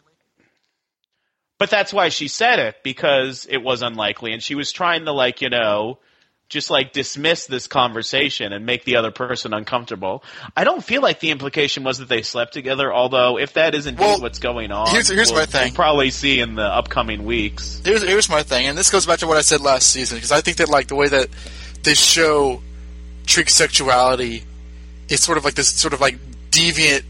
but that's why she said it because it was unlikely, and she was trying to like you know just like dismiss this conversation and make the other person uncomfortable. I don't feel like the implication was that they slept together. Although if that is indeed Well, what's going on, here's- here's we'll, my thing. We'll probably see in the upcoming weeks. here's here's my thing, and this goes back to what I said last season because I think that like the way that this show treats sexuality is sort of like this sort of like deviant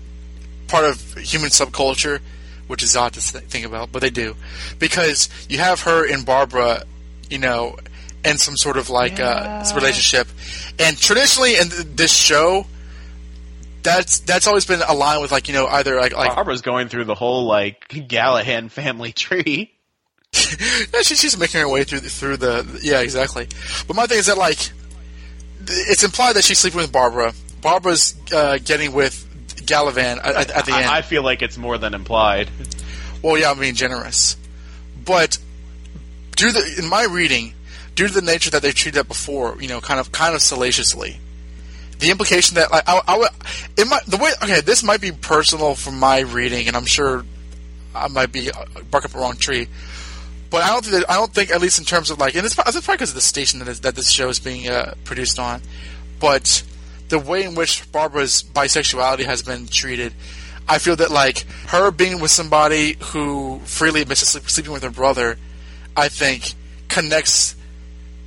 part of human subculture, which is odd to think about, but they do because you have her and Barbara, you know, and some sort of like uh, relationship, and traditionally in th- this show. That's that's always been aligned with like you know either like like Barbara's going through the whole like Gallahan family tree. Yeah, she, she's making her way through the, through the yeah exactly. But my thing is that like it's implied that she's sleeping with Barbara. Barbara's uh, getting with Galavan at, at, the end. I, I feel like it's more than implied. well, yeah, I'm being generous, but due the, in my reading, due to the nature that they treated that before, you know, kind of kind of salaciously. The implication that like I, I would, it might the way okay, this might be personal from my reading, and I'm sure I might be uh, barking up the wrong tree. But I don't think that, I don't think at least in terms of like, and it's, it's probably because of the station that, is, that this show is being uh, produced on. But the way in which Barbara's bisexuality has been treated, I feel that like her being with somebody who freely admits to sleep, sleeping with her brother, I think connects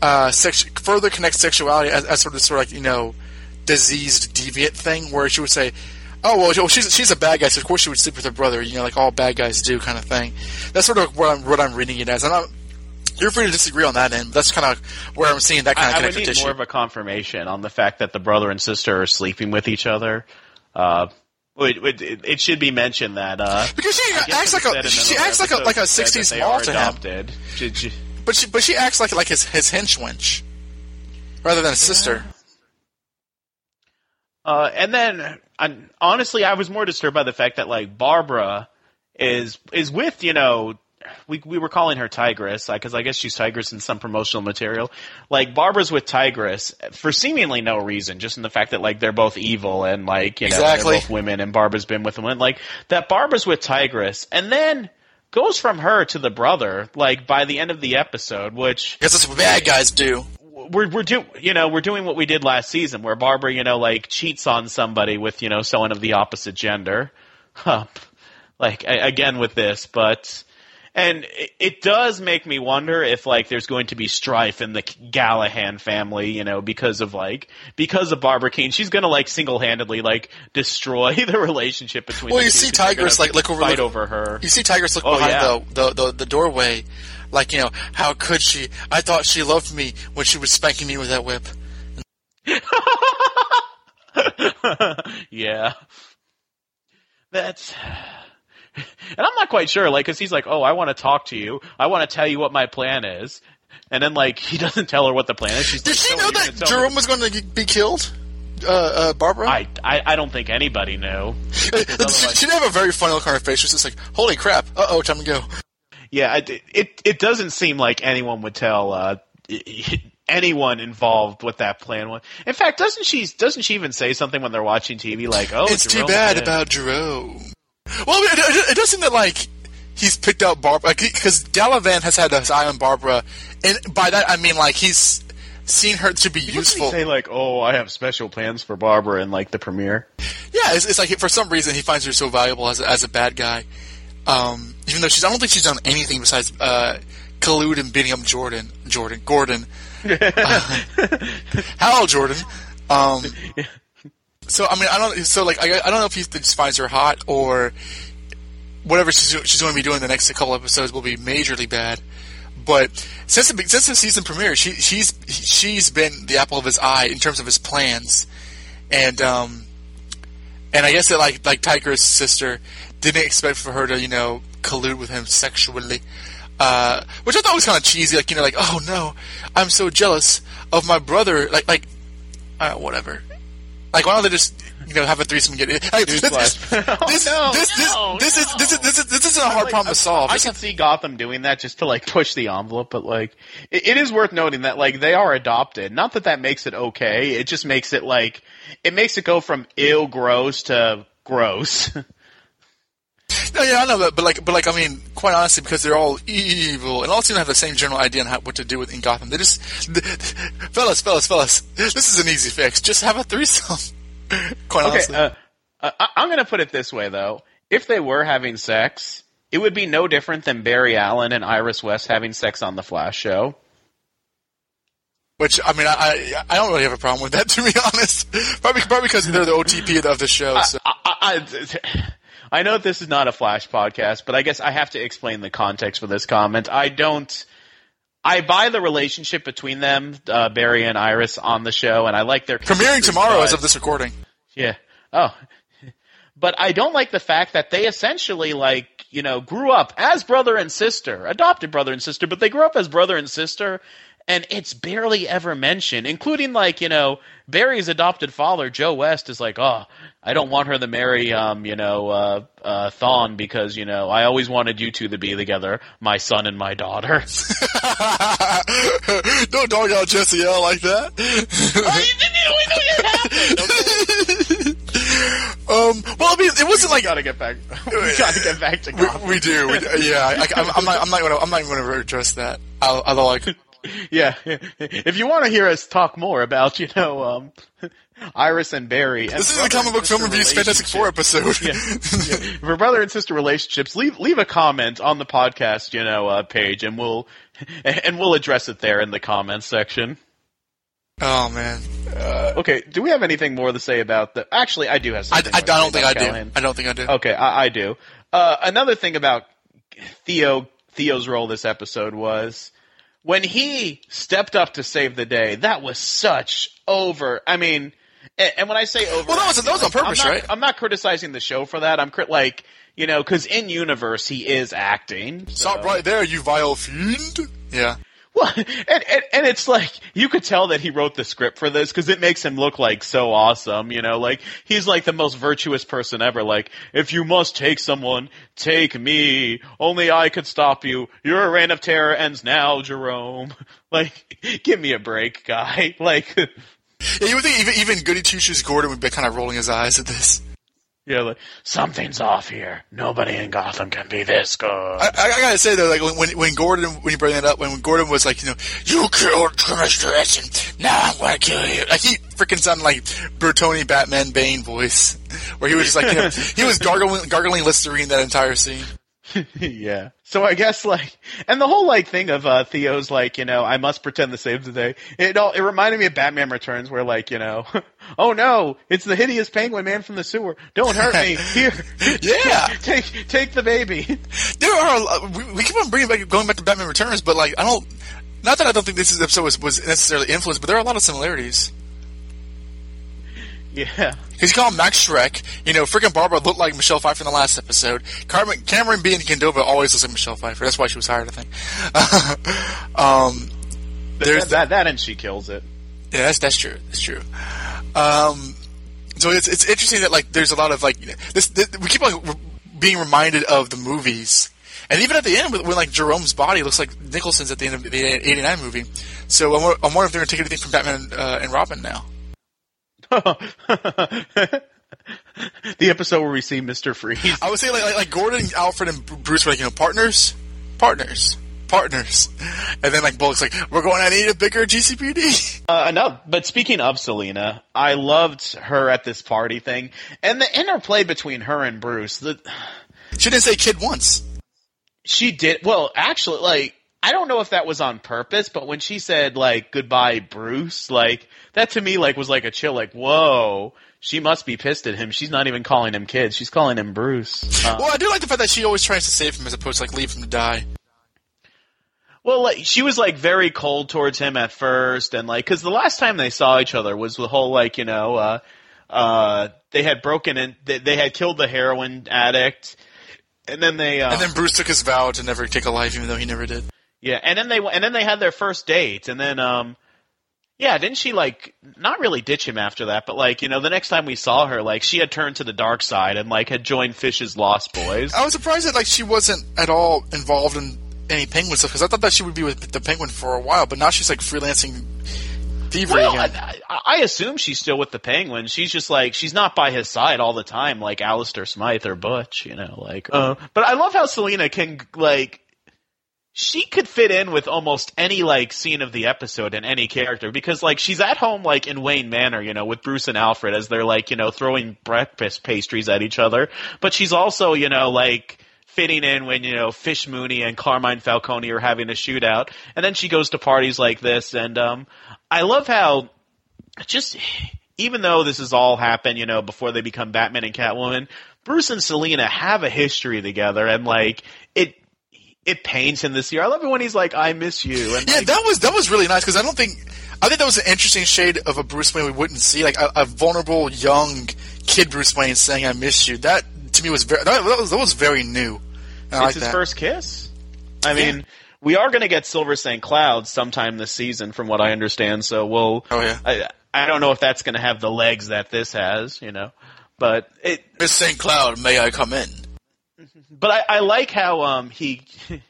uh, sex, further connects sexuality as, as sort of sort of like you know diseased deviant thing where she would say. Oh well, she's she's a bad guy, so of course she would sleep with her brother. You know, like all bad guys do, kind of thing. That's sort of what I'm what I'm reading it as. I'm, you're free to disagree on that end. But that's kind of where I'm seeing that kind I, of I would need more of a confirmation on the fact that the brother and sister are sleeping with each other. Uh, it, it, it should be mentioned that uh, because she acts like a she acts like a like a '60s they mall to him. adopted. She- she- But she but she acts like like his his hench wench rather than a sister. Uh, and then, I, honestly, I was more disturbed by the fact that like Barbara is is with you know we we were calling her Tigress because I guess she's Tigress in some promotional material. Like Barbara's with Tigress for seemingly no reason, just in the fact that like they're both evil and like you know Exactly. they're both women and Barbara's been with women. Like that Barbara's with Tigress and then goes from her to the brother like by the end of the episode, which Because that's what bad guys do. we're we're do you know we're doing what we did last season where Barbara you know like cheats on somebody with you know someone of the opposite gender, huh. like a- again with this, but and it, it does make me wonder if like there's going to be strife in the Gallahan family, you know, because of like because of Barbara Kean, she's gonna like single handedly like destroy the relationship between. Well, the you see Tigress, like- like over- fight look- over her. You see Tigress look Oh, behind yeah. the, the, the the doorway, like you know, how could she? I thought she loved me when she was spanking me with that whip. yeah. That's. And I'm not quite sure, like, because he's like, "Oh, I want to talk to you. I want to tell you what my plan is," and then like he doesn't tell her what the plan is. She's Did like, she "So know what are you that gonna me?" Jerome was going to be killed? Uh, uh, Barbara. I, I I don't think anybody knew. she, otherwise- she did have a very funny look on her face. She's just like, "Holy crap! Uh oh, time to go." Yeah, it, it it doesn't seem like anyone would tell uh, anyone involved what that plan was. In fact, doesn't she doesn't she even say something when they're watching TV like, "Oh, it's too bad about Jerome. Well, it, it, it does seem that like he's picked out Barbara because Galavan has had his eye on Barbara, and by that I mean like he's seen her to be he useful. say like, "Oh, I have special plans for Barbara" in like the premiere. Yeah, it's, it's like for some reason he finds her so valuable as a, as a bad guy. Um, even though she's, I don't think she's done anything besides uh, collude and beating up Jordan, Jordan, Gordon, uh, Hal Jordan. Um, so I mean, I don't. So like, I, I don't know if he just finds her hot or whatever she's she's going to be doing the next couple episodes will be majorly bad. But since the since the season premiere, she she's she's been the apple of his eye in terms of his plans and um, and I guess that like like Tiger's sister didn't expect for her to you know collude with him sexually, uh, which I thought was kind of cheesy. Like you know, like oh no, I'm so jealous of my brother. Like like uh, whatever. Like why don't they just you know have a threesome and get it? Like, this, this. Oh, this, no, this, this, no, this is this is this is this isn't a hard Like, problem I- to solve. I can see Gotham doing that just to like push the envelope, but like it, it is worth noting that like they are adopted. Not that that makes it okay. It just makes it like it makes it go from ill gross to gross. No, yeah, I know that, but like, but like, I mean, quite honestly, because they're all evil and all seem to have the same general idea on how, what to do with in Gotham. They just, fellas, fellas, fellas, this is an easy fix. Just have a threesome. quite okay, honestly, uh, uh, I- I'm gonna put it this way though: if they were having sex, it would be no different than Barry Allen and Iris West having sex on the Flash show. which I mean, I, I I don't really have a problem with that to be honest. Probably probably because they're the OTP of the show. So. I, I, I know this is not a Flash podcast, but I guess I have to explain the context for this comment. I don't. I buy the relationship between them, uh, Barry and Iris, on the show, and I like their Premiering tomorrow but- as of this recording. Yeah. Oh. But I don't like the fact that they essentially like, you know, grew up as brother and sister, adopted brother and sister, but they grew up as brother and sister and it's barely ever mentioned, including like, you know, Barry's adopted father, Joe West, is like, oh, I don't want her to marry, um, you know, uh, uh, Thawne because, you know, I always wanted you two to be together, my son and my daughter. Don't dog out Jesse L like that. um, well, I mean, it wasn't like gotta get back, we gotta get back to Gotham. we, we do. We, yeah, I, I, I'm not. I'm not going to. I'm not even going to address that. I'll, I'll like. Yeah, if you want to hear us talk more about, you know, um, Iris and Barry. And This is the brother comic book film reviews Fantastic Four episode. yeah. For brother and sister relationships, leave leave a comment on the podcast, you know, uh, page, and we'll and we'll address it there in the comments section. oh man, Okay, do we have anything more to say about the? Actually, I do have something. I, I to don't think I about do. I don't think I do. Okay, I, I do. Uh, another thing about Theo Theo's role this episode was when he stepped up to save the day. That was such over. I mean, and, and when I say over, Well, that was- that was on purpose, I'm not, right? I'm not criticizing the show for that. I'm crit like you know because in universe he is acting. so- Stop right there, you vile fiend. Yeah. well, and, and and it's like you could tell that he wrote the script for this because it makes him look like so awesome, you know, like he's like the most virtuous person ever. Like, if you must take someone, take me. Only I could stop you. Your reign of terror ends now, Jerome. Like, give me a break, guy. Like, Yeah, you would think even even Goody Two Shoes Gordon would be kind of rolling his eyes at this. yeah, like something's off here. Nobody in Gotham can be this good. I, I, I gotta say though, like when, when Gordon when you bring that up, when Gordon was like, you know, you killed Commissioner Essen, now I'm gonna kill you. Like he freaking sounded like Bertoni Batman Bane voice, where he was just like, you know, he was gargling gargling Listerine that entire scene. yeah. So I guess like, and the whole like thing of uh, Theo's like, you know, I must pretend to save the day. It all it reminded me of Batman Returns, where like, you know, oh no, it's the hideous penguin man from the sewer. Don't hurt me. Here, Yeah. take take the baby. There are a lot, we, we keep on bringing back going back to Batman Returns, but like I don't. Not that I don't think this episode was, was necessarily influenced, but there are a lot of similarities. Yeah. Because you call him Max Shreck, you know, freaking Barbara looked like Michelle Pfeiffer in the last episode. Carmen, Camren Bicondova always looks like Michelle Pfeiffer. That's why she was hired, I think. um, there's that, that and she kills it. Yeah, that's that's true. That's true. Um, so it's it's interesting that like there's a lot of like this, this we keep on re- being reminded of the movies, and even at the end when, like Jerome's body looks like Nicholson's at the end of the '89 movie. So I'm, I'm wondering if they're going to take anything from Batman uh, and Robin now. the episode where we see Mister Freeze. I would say like like, like Gordon, Alfred, and Bruce were like you know partners, partners, partners, and then like Bullock's like we're going to need a bigger GCPD. Uh, no, but speaking of Selina, I loved her at this party thing, and the interplay between her and Bruce. The, she didn't say kid once. she did well. Actually, like I don't know if that was on purpose, but when she said like goodbye, Bruce, like that to me like was like a chill. Like whoa, she must be pissed at him. She's not even calling him kid. She's calling him Bruce. Uh, Well, I do like the fact that she always tries to save him as opposed to like leave him to die. Well, like she was like very cold towards him at first, and like because the last time they saw each other was the whole like you know, uh, uh, they had broken and they, they had killed the heroin addict, and then they, uh, And then Bruce took his vow to never take a life, even though he never did. Yeah, and then they and then they had their first date, and then um, yeah, didn't she like not really ditch him after that, but like you know the next time we saw her, like she had turned to the dark side and like had joined Fish's Lost Boys. I was surprised that like she wasn't at all involved in any penguin stuff because I thought that she would be with the penguin for a while, but now she's like freelancing thievery Well, again. I, I, assume she's still with the Penguin. She's just like she's not by his side all the time, like Alistair Smythe or Butch, you know. Like, uh, but I love how Selina can like she could fit in with almost any like scene of the episode and any character because like she's at home like in Wayne Manor, you know, with Bruce and Alfred as they're like you know throwing breakfast pastries at each other, but she's also you know like fitting in when you know Fish Mooney and Carmine Falcone are having a shootout, and then she goes to parties like this, and um, I love how just even though this has all happened, you know, before they become Batman and Catwoman, Bruce and Selina have a history together, and like it. It pains him this year. I love it when he's like, "I miss you." And Yeah, like, that was that was really nice because I don't think I think that was an interesting shade of a Bruce Wayne we wouldn't see, like a, a vulnerable young kid Bruce Wayne saying "I miss you." That to me was very that, was that was very new. I it's like his that. first kiss. I Yeah. mean, we are going to get Silver St. Cloud sometime this season, from what I understand. So we'll. Oh, yeah. I, I don't know if that's going to have the legs that this has, you know, but it. Miss St. Cloud, may I come in? But I, I like how um he.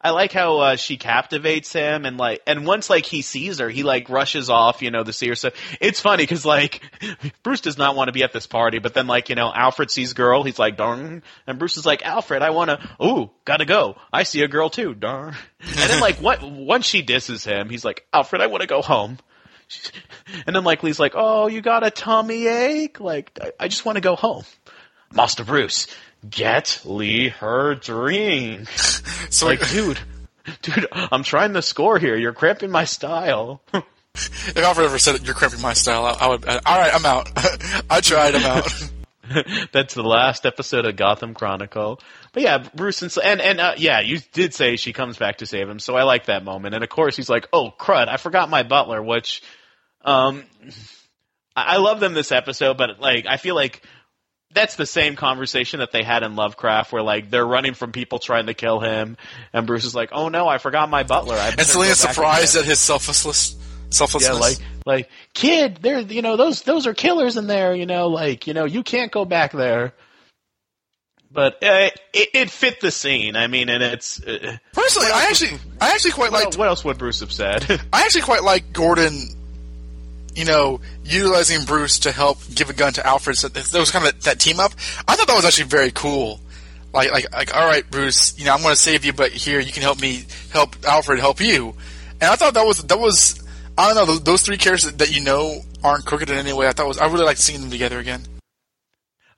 I like how uh, she captivates him, and like, and once like he sees her, he like rushes off, you know, to see her. So it's funny because like Bruce does not want to be at this party, but then like you know Alfred sees girl, he's like darn, and Bruce is like Alfred, I want to, ooh, gotta go. I see a girl too, darn. And then like what once she disses him, he's like Alfred, I want to go home. And then like Lee's like, oh, you got a tummy ache? Like I, I just want to go home. Master Bruce, get Lee her drink. So Like, dude, dude, I'm trying to score here. You're cramping my style. if Alfred ever said you're cramping my style, I, I would. all right, I'm out. I tried. I'm out. That's the last episode of Gotham Chronicle. But yeah, Bruce and and and uh, yeah, you did say she comes back to save him, so I like that moment. And of course, he's like, "Oh crud, I forgot my butler," which, um, I, I love them this episode, but like, I feel like that's the same conversation that they had in Lovecraft, where like they're running from people trying to kill him, and Bruce is like, "Oh no, I forgot my butler." I And Selina's surprised at his selflessness. yeah, like like kid, there, you know those those are killers in there. You know, like you know you can't go back there. But uh, it, it fit the scene. I mean, and it's uh, Personally, I actually, I actually quite like. what else would Bruce have said? I actually quite like Gordon. You know, utilizing Bruce to help give a gun to Alfred. So there was kind of that team up. I thought that was actually very cool. Like, like, like, all right, Bruce. You know, I'm going to save you, but here you can help me help Alfred help you. And I thought that was that was. I don't know those, those three characters that you know aren't crooked in any way. I thought was I really liked seeing them together again.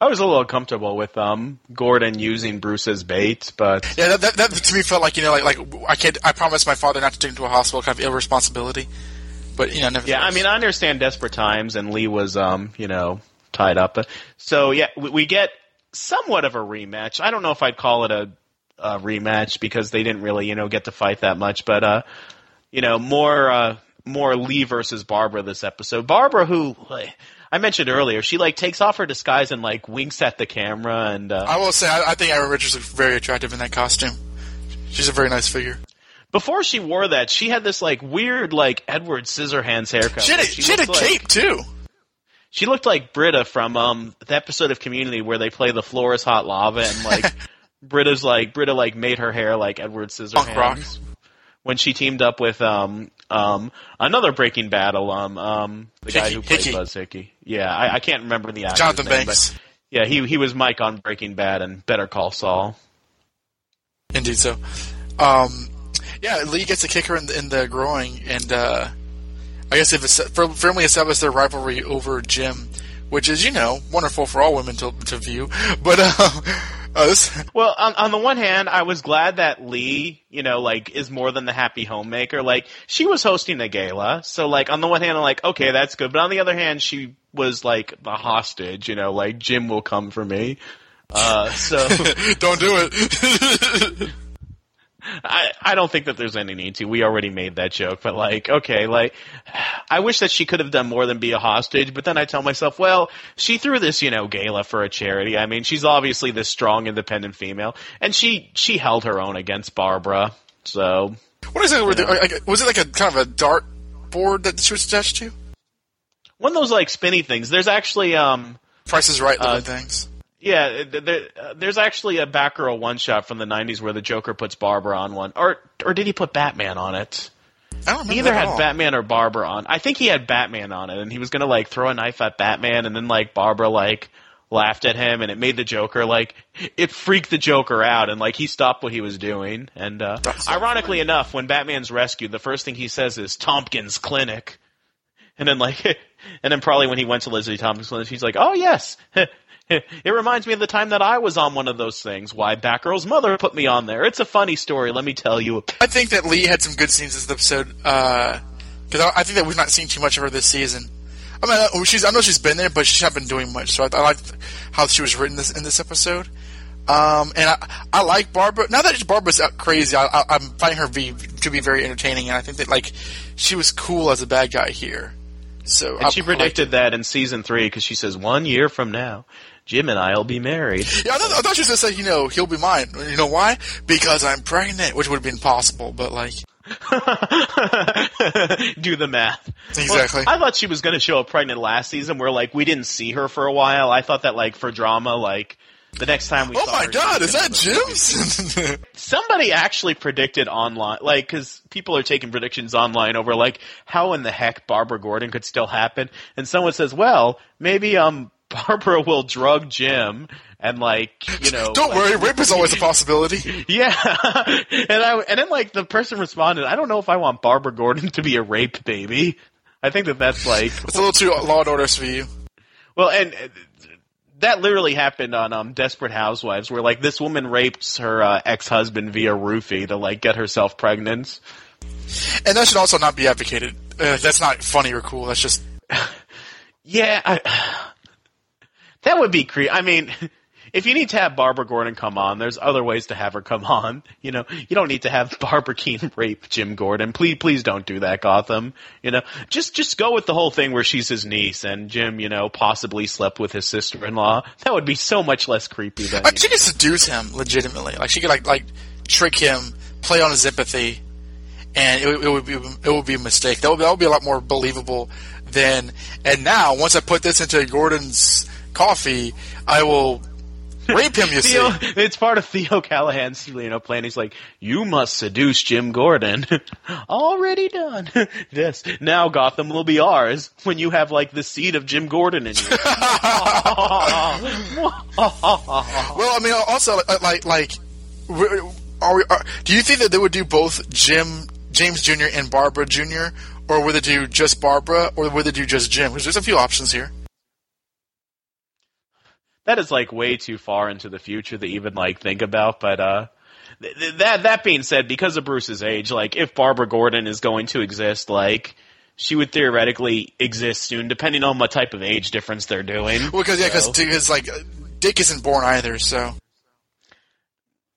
I was a little uncomfortable with um Gordon using Bruce as bait, but Yeah, that, that, that to me felt like you know, like like I can't. I promised my father not to take him to a hospital, kind of irresponsibility. But you know, never. yeah, I mean, I understand desperate times, and Lee was um you know tied up. So yeah, we, we get somewhat of a rematch. I don't know if I'd call it a, a rematch because they didn't really you know get to fight that much, but uh you know more uh more Lee versus Barbara this episode. Barbara, who like, I mentioned earlier, she like takes off her disguise and like winks at the camera, and uh, I will say, I, I think Erin Richards looks very attractive in that costume. She's a very nice figure. Before she wore that, she had this like weird like Edward Scissorhands haircut. She had a, Like, she had a like- cape too. She looked like Britta from um the episode of Community where they play the floor is hot lava and like Britta's like Britta like made her hair like Edward Scissorhands when she teamed up with um um another Breaking Bad alum um the guy who played Hickey. Buzz Hickey. Yeah, I, I can't remember the actor's Jonathan name, Banks. but yeah, he he was Mike on Breaking Bad and Better Call Saul. Indeed, so. Um, yeah, Lee gets a kicker in the, in the groin, and uh, I guess if it's firmly established their rivalry over Jim, which is you know wonderful for all women to to view. But uh, uh, Well, on, on the one hand, I was glad that Lee, you know, like, is more than the happy homemaker. Like, she was hosting a gala, so, like, on the one hand, I'm like, okay, that's good. But on the other hand, she was, like, the hostage, you know, like, Jim will come for me. Uh, so, don't do it. I, I don't think that there's any need to. We already made that joke, but like, okay, like, I wish that she could have done more than be a hostage, but then I tell myself, well, she threw this, you know, gala for a charity. I mean, she's obviously this strong, independent female, and she, she held her own against Barbara, so. What is it? were they- like, Was it like a kind of a dart board that she was attached to? One of those, like, spinny things. There's actually, um, Price is Right little Uh, things. Yeah, there, uh, there's actually a Batgirl one shot from the '90s where the Joker puts Barbara on one, or or did he put Batman on it? I don't remember. He either had all. Batman or Barbara on. I think he had Batman on it, and he was gonna like throw a knife at Batman, and then like Barbara like laughed at him, and it made the Joker like it freaked the Joker out, and like he stopped what he was doing. And uh, so ironically enough, when Batman's rescued, the first thing he says is Tompkins Clinic, and then like, and then probably when he went to Lizzie Tompkins Clinic, he's like, oh yes. It reminds me of the time that I was on one of those things. Why Batgirl's mother put me on there. It's a funny story, let me tell you. I think that Lee had some good scenes in this episode because I, I think that we've not seen too much of her this season. I mean, I- she's I know she's been there, but she's not been doing much. So I, I liked how she was written this in this episode. Um, and I, I like Barbara. Now that Barbara's out crazy, I, I'm finding her be, to be very entertaining, and I think that like she was cool as a bad guy here. So And I- she predicted that in season three because she says one year from now, Jim and I will be married. Yeah, I thought, I thought she was gonna say, you know, he'll be mine. You know why? Because I'm pregnant, which would have been possible, but like, Do the math. Exactly. Well, I thought she was going to show up pregnant last season, where like we didn't see her for a while. I thought that like for drama, like the next time we oh my her, god, is that Jim's? Somebody actually predicted online, like, because people are taking predictions online over like how in the heck Barbara Gordon could still happen, and someone says, well, maybe um Barbara will drug Jim and like you know Don't like- worry, rape is always a possibility. Yeah, and I and then like the person responded, I don't know if I want Barbara Gordon to be a rape baby. I think that that's like It's a little too law and order for you. well, and uh, that literally happened on um Desperate Housewives, where like this woman rapes her uh, ex husband via roofie to like get herself pregnant. And that should also not be advocated. Uh, that's not funny or cool. That's just Yeah, I, that would be creepy. I mean, if you need to have Barbara Gordon come on, there's other ways to have her come on. You know, you don't need to have Barbara Kean rape Jim Gordon. Please, please don't do that, Gotham. You know, just just go with the whole thing where she's his niece and Jim, you know, possibly slept with his sister-in-law. That would be so much less creepy than. like, she could seduce him legitimately. Like she could like like trick him, play on his empathy, and it, it would be it would be a mistake. That would that would be a lot more believable than. And now, once I put this into Gordon's coffee, I will rape him. You see. It's part of Theo Callahan's you know plan. He's like, you must seduce Jim Gordon. Already done. yes. Now Gotham will be ours when you have like the seed of Jim Gordon in you. Well, I mean, also uh, like like, are we? Are, do you think that they would do both Jim James Jr. and Barbara Jr. or would they do just Barbara or would they do just Jim? Because there's a few options here. That is like way too far into the future to even like think about. But uh, th- th- that that being said, because of Bruce's age, like if Barbara Gordon is going to exist, like she would theoretically exist soon, depending on what type of age difference they're doing. Well, because yeah, So- because like uh, Dick isn't born either, so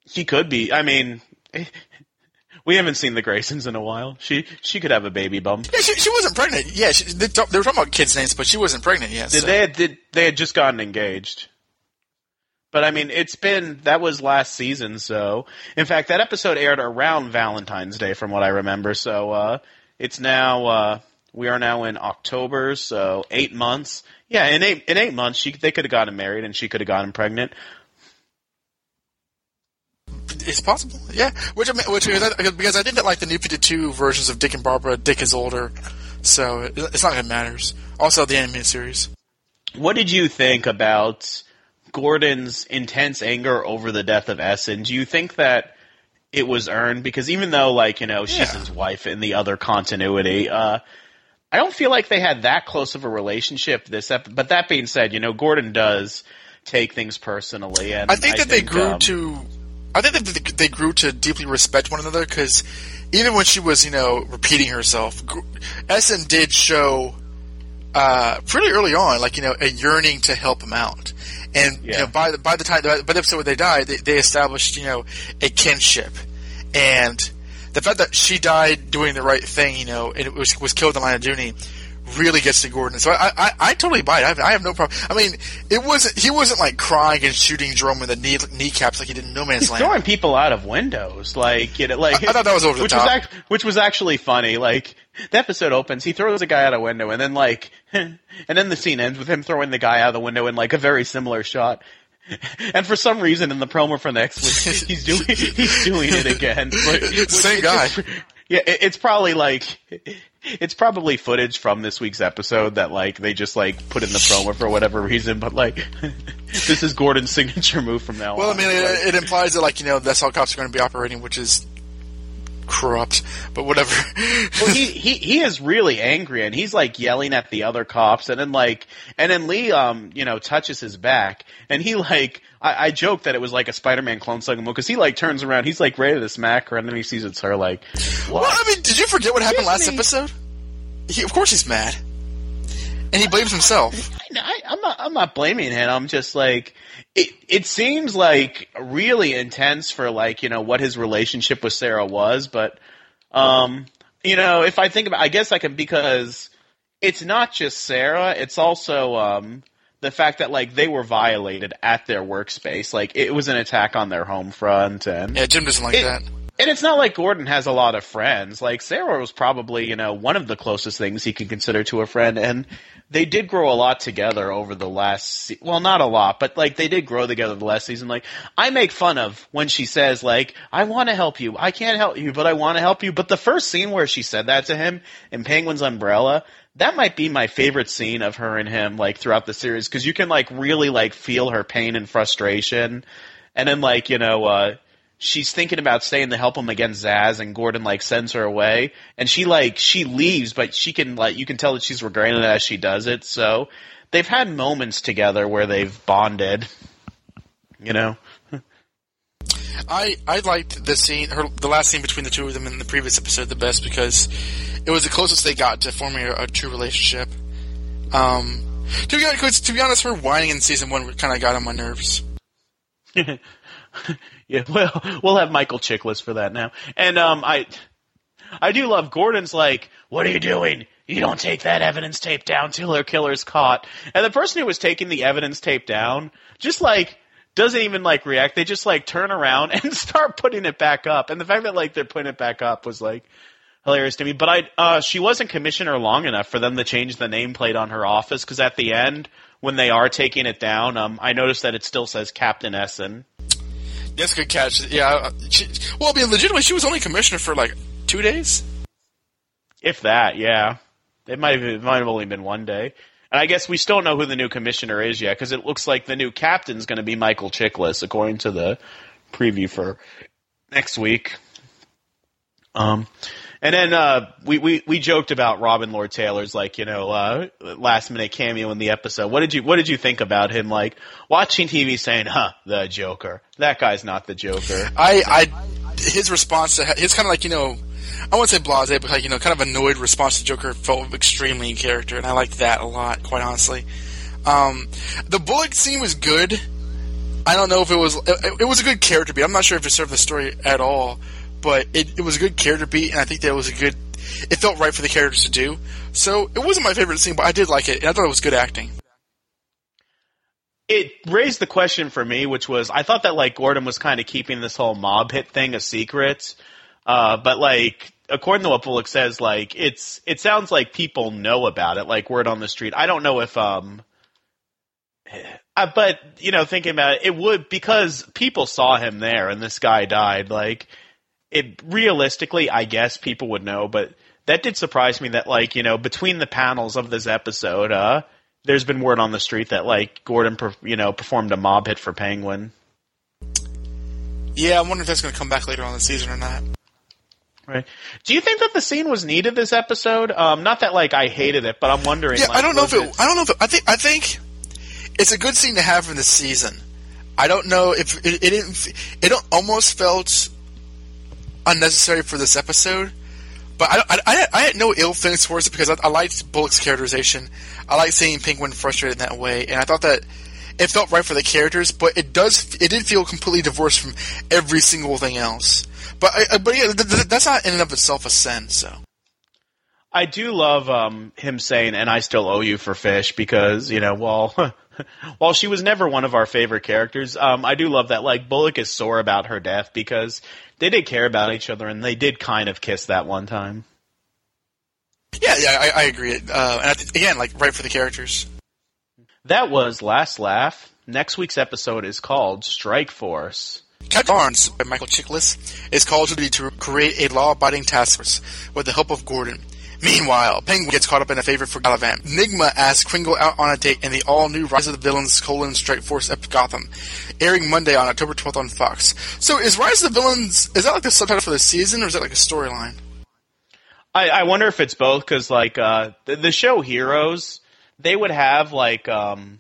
He could be. I mean, we haven't seen the Graysons in a while. She she could have a baby bump. yeah, she, she wasn't pregnant. Yeah, she, they, they were talking about kids' names, but she wasn't pregnant yet. Did so. they had, did they had just gotten engaged? But I mean, it's been that was last season. So, in fact, that episode aired around Valentine's Day, from what I remember. So, uh, it's now uh, we are now in October, so eight months. Yeah, in eight in eight months, she they could have gotten married, and she could have gotten pregnant. It's possible, yeah. Which I mean, which is because I think that like the new Fifty Two versions of Dick and Barbara, Dick is older, so it's not that it matters. Also, the animated series. What did you think about Gordon's intense anger over the death of Essen? Do you think that it was earned? Because even though, like, you know, she's Yeah. his wife in the other continuity, uh, I don't feel like they had that close of a relationship this ep- But that being said, you know, Gordon does take things personally. And I think that they grew um, to. I think that they- they grew to deeply respect one another because even when she was, you know, repeating herself, Essen did show uh, pretty early on, like you know, a yearning to help him out. And you know, by the by the time by the episode where they died, they, they established you know a kinship, and the fact that she died doing the right thing, you know, and it was was killed in the line of duty, really gets to Gordon. So I I, I totally buy it. I have, I have no problem. I mean, it wasn't he wasn't like crying and shooting Jerome in the knee, kneecaps like he did in No Man's He's Land. throwing people out of windows, like you know, like I- I thought that was over the which top. Was act- which was actually funny. Like the episode opens, he throws a guy out a window, and then like, and then the scene ends with him throwing the guy out of the window in like a very similar shot. And for some reason, in the promo for next week, he's doing he's doing it again. Same guy. is- yeah, it, it's probably like it's probably footage from this week's episode that like they just like put in the promo for whatever reason. But like, this is Gordon's signature move from now on. Well, I mean, it, it implies that like you know that's how cops are going to be operating, which is corrupt. But whatever. well, he, he he is really angry and he's like yelling at the other cops and then like and then Lee um you know touches his back and he like I, I joke that it was like a Spider-Man clone sucking because he like turns around he's like ready to smack her and then he sees it's her like well, I mean, did you forget what happened last me. episode? He, of course, he's mad, and he blames himself. I, I'm not. I'm not blaming him. I'm just like it. It seems like really intense for like you know what his relationship with Sarah was, but um, you know, if I think about, I guess I can because it's not just Sarah. It's also um the fact that like they were violated at their workspace. Like it was an attack on their home front, and Yeah, Jim doesn't like It- that. and it's not like Gordon has a lot of friends. Like Sarah was probably, you know, one of the closest things he could consider to a friend, and they did grow a lot together over the last. Se- well, not a lot, but like they did grow together the last season. Like I make fun of when she says, like, "I want to help you. I can't help you, but I want to help you." But the first scene where she said that to him in Penguin's Umbrella. That might be my favorite scene of her and him, like throughout the series, because you can like really like feel her pain and frustration, and then like you know, uh, she's thinking about staying to help him against Zsasz, and Gordon like sends her away, and she like she leaves, but she can like you can tell that she's regretting it as she does it. So they've had moments together where they've bonded. You know, I I liked the scene, her, the last scene between the two of them in the previous episode the best because it was the closest they got to forming a, a true relationship. Um, to be honest, to be honest, her whining in season one kind of got on my nerves. yeah. Well, we'll have Michael Chiklis for that now, and um, I I do love Gordon's like, what are you doing? You don't take that evidence tape down till her killer's caught. And the person who was taking the evidence tape down, just like, doesn't even like react. They just like turn around and start putting it back up. And the fact that like they're putting it back up was like hilarious to me. But I, uh, she wasn't commissioner long enough for them to change the nameplate on her office because at the end, when they are taking it down, um, I noticed that it still says Captain Essen. That's a good catch. Yeah. She, well, I mean, legitimately, she was only commissioner for like two days. If that, yeah. It might have, it might have only been one day. And I guess we still don't know who the new commissioner is yet, because it looks like the new captain's going to be Michael Chiklis, according to the preview for next week. Um, and then uh, we, we we joked about Robin Lord Taylor's like you know uh, last minute cameo in the episode. What did you what did you think about him like watching TV saying, "Huh, the Joker. That guy's not the Joker." I, I, his response to his kind of like you know, I won't say blasé, but like you know, kind of annoyed response to Joker felt extremely in character, and I liked that a lot, quite honestly. Um, the bullet scene was good. I don't know if it was it, it was a good character beat. I'm not sure if it served the story at all, but it, it was a good character beat, and I think that was a good. It felt right for the characters to do. So it wasn't my favorite scene, but I did like it, and I thought it was good acting. it raised the question for me, which was I thought that like Gordon was kind of keeping this whole mob hit thing a secret, uh, but like according to what Bullock says, like it's it sounds like people know about it, like word on the street. I don't know if um, uh, but you know, thinking about it, it would because people saw him there and this guy died. Like it realistically, I guess people would know, but that did surprise me that like you know between the panels of this episode, uh, there's been word on the street that like Gordon, you know, performed a mob hit for Penguin. Yeah, I wonder if that's going to come back later on in the season or not. Right. Do you think that the scene was needed this episode? Um, not that like I hated it, but I'm wondering. Yeah, like, I don't know if was it, I don't know if it, I think I think it's a good scene to have in the season. I don't know if it, it didn't. It almost felt unnecessary for this episode, but I, I, I, had no ill feelings towards it because I, I liked Bullock's characterization. I liked seeing Penguin frustrated in that way, and I thought that it felt right for the characters, but it does it did feel completely divorced from every single thing else. But I, but yeah, th- th- that's not in and of itself a sin. So I do love um, him saying, "And I still owe you for fish," because you know, while while she was never one of our favorite characters, um, I do love that. Like Bullock is sore about her death because they did care about each other and they did kind of kiss that one time. yeah, yeah, I, I agree. Uh, and I th- again, like right for the characters. That was last laugh. Next week's episode is called Strike Force. Captain Barnes by Michael Chiklis is called to be to create a law-abiding task force with the help of Gordon. Meanwhile, Penguin gets caught up in a favor for Galavan. Nigma asks Kringle out on a date in the all-new Rise of the Villains colon Strike Force Epic Gotham, airing Monday on October 12th on Fox. So is Rise of the Villains, is that like the subtitle for the season or is that like a storyline? I, I wonder if it's both because like uh, the, the show Heroes, they would have like um,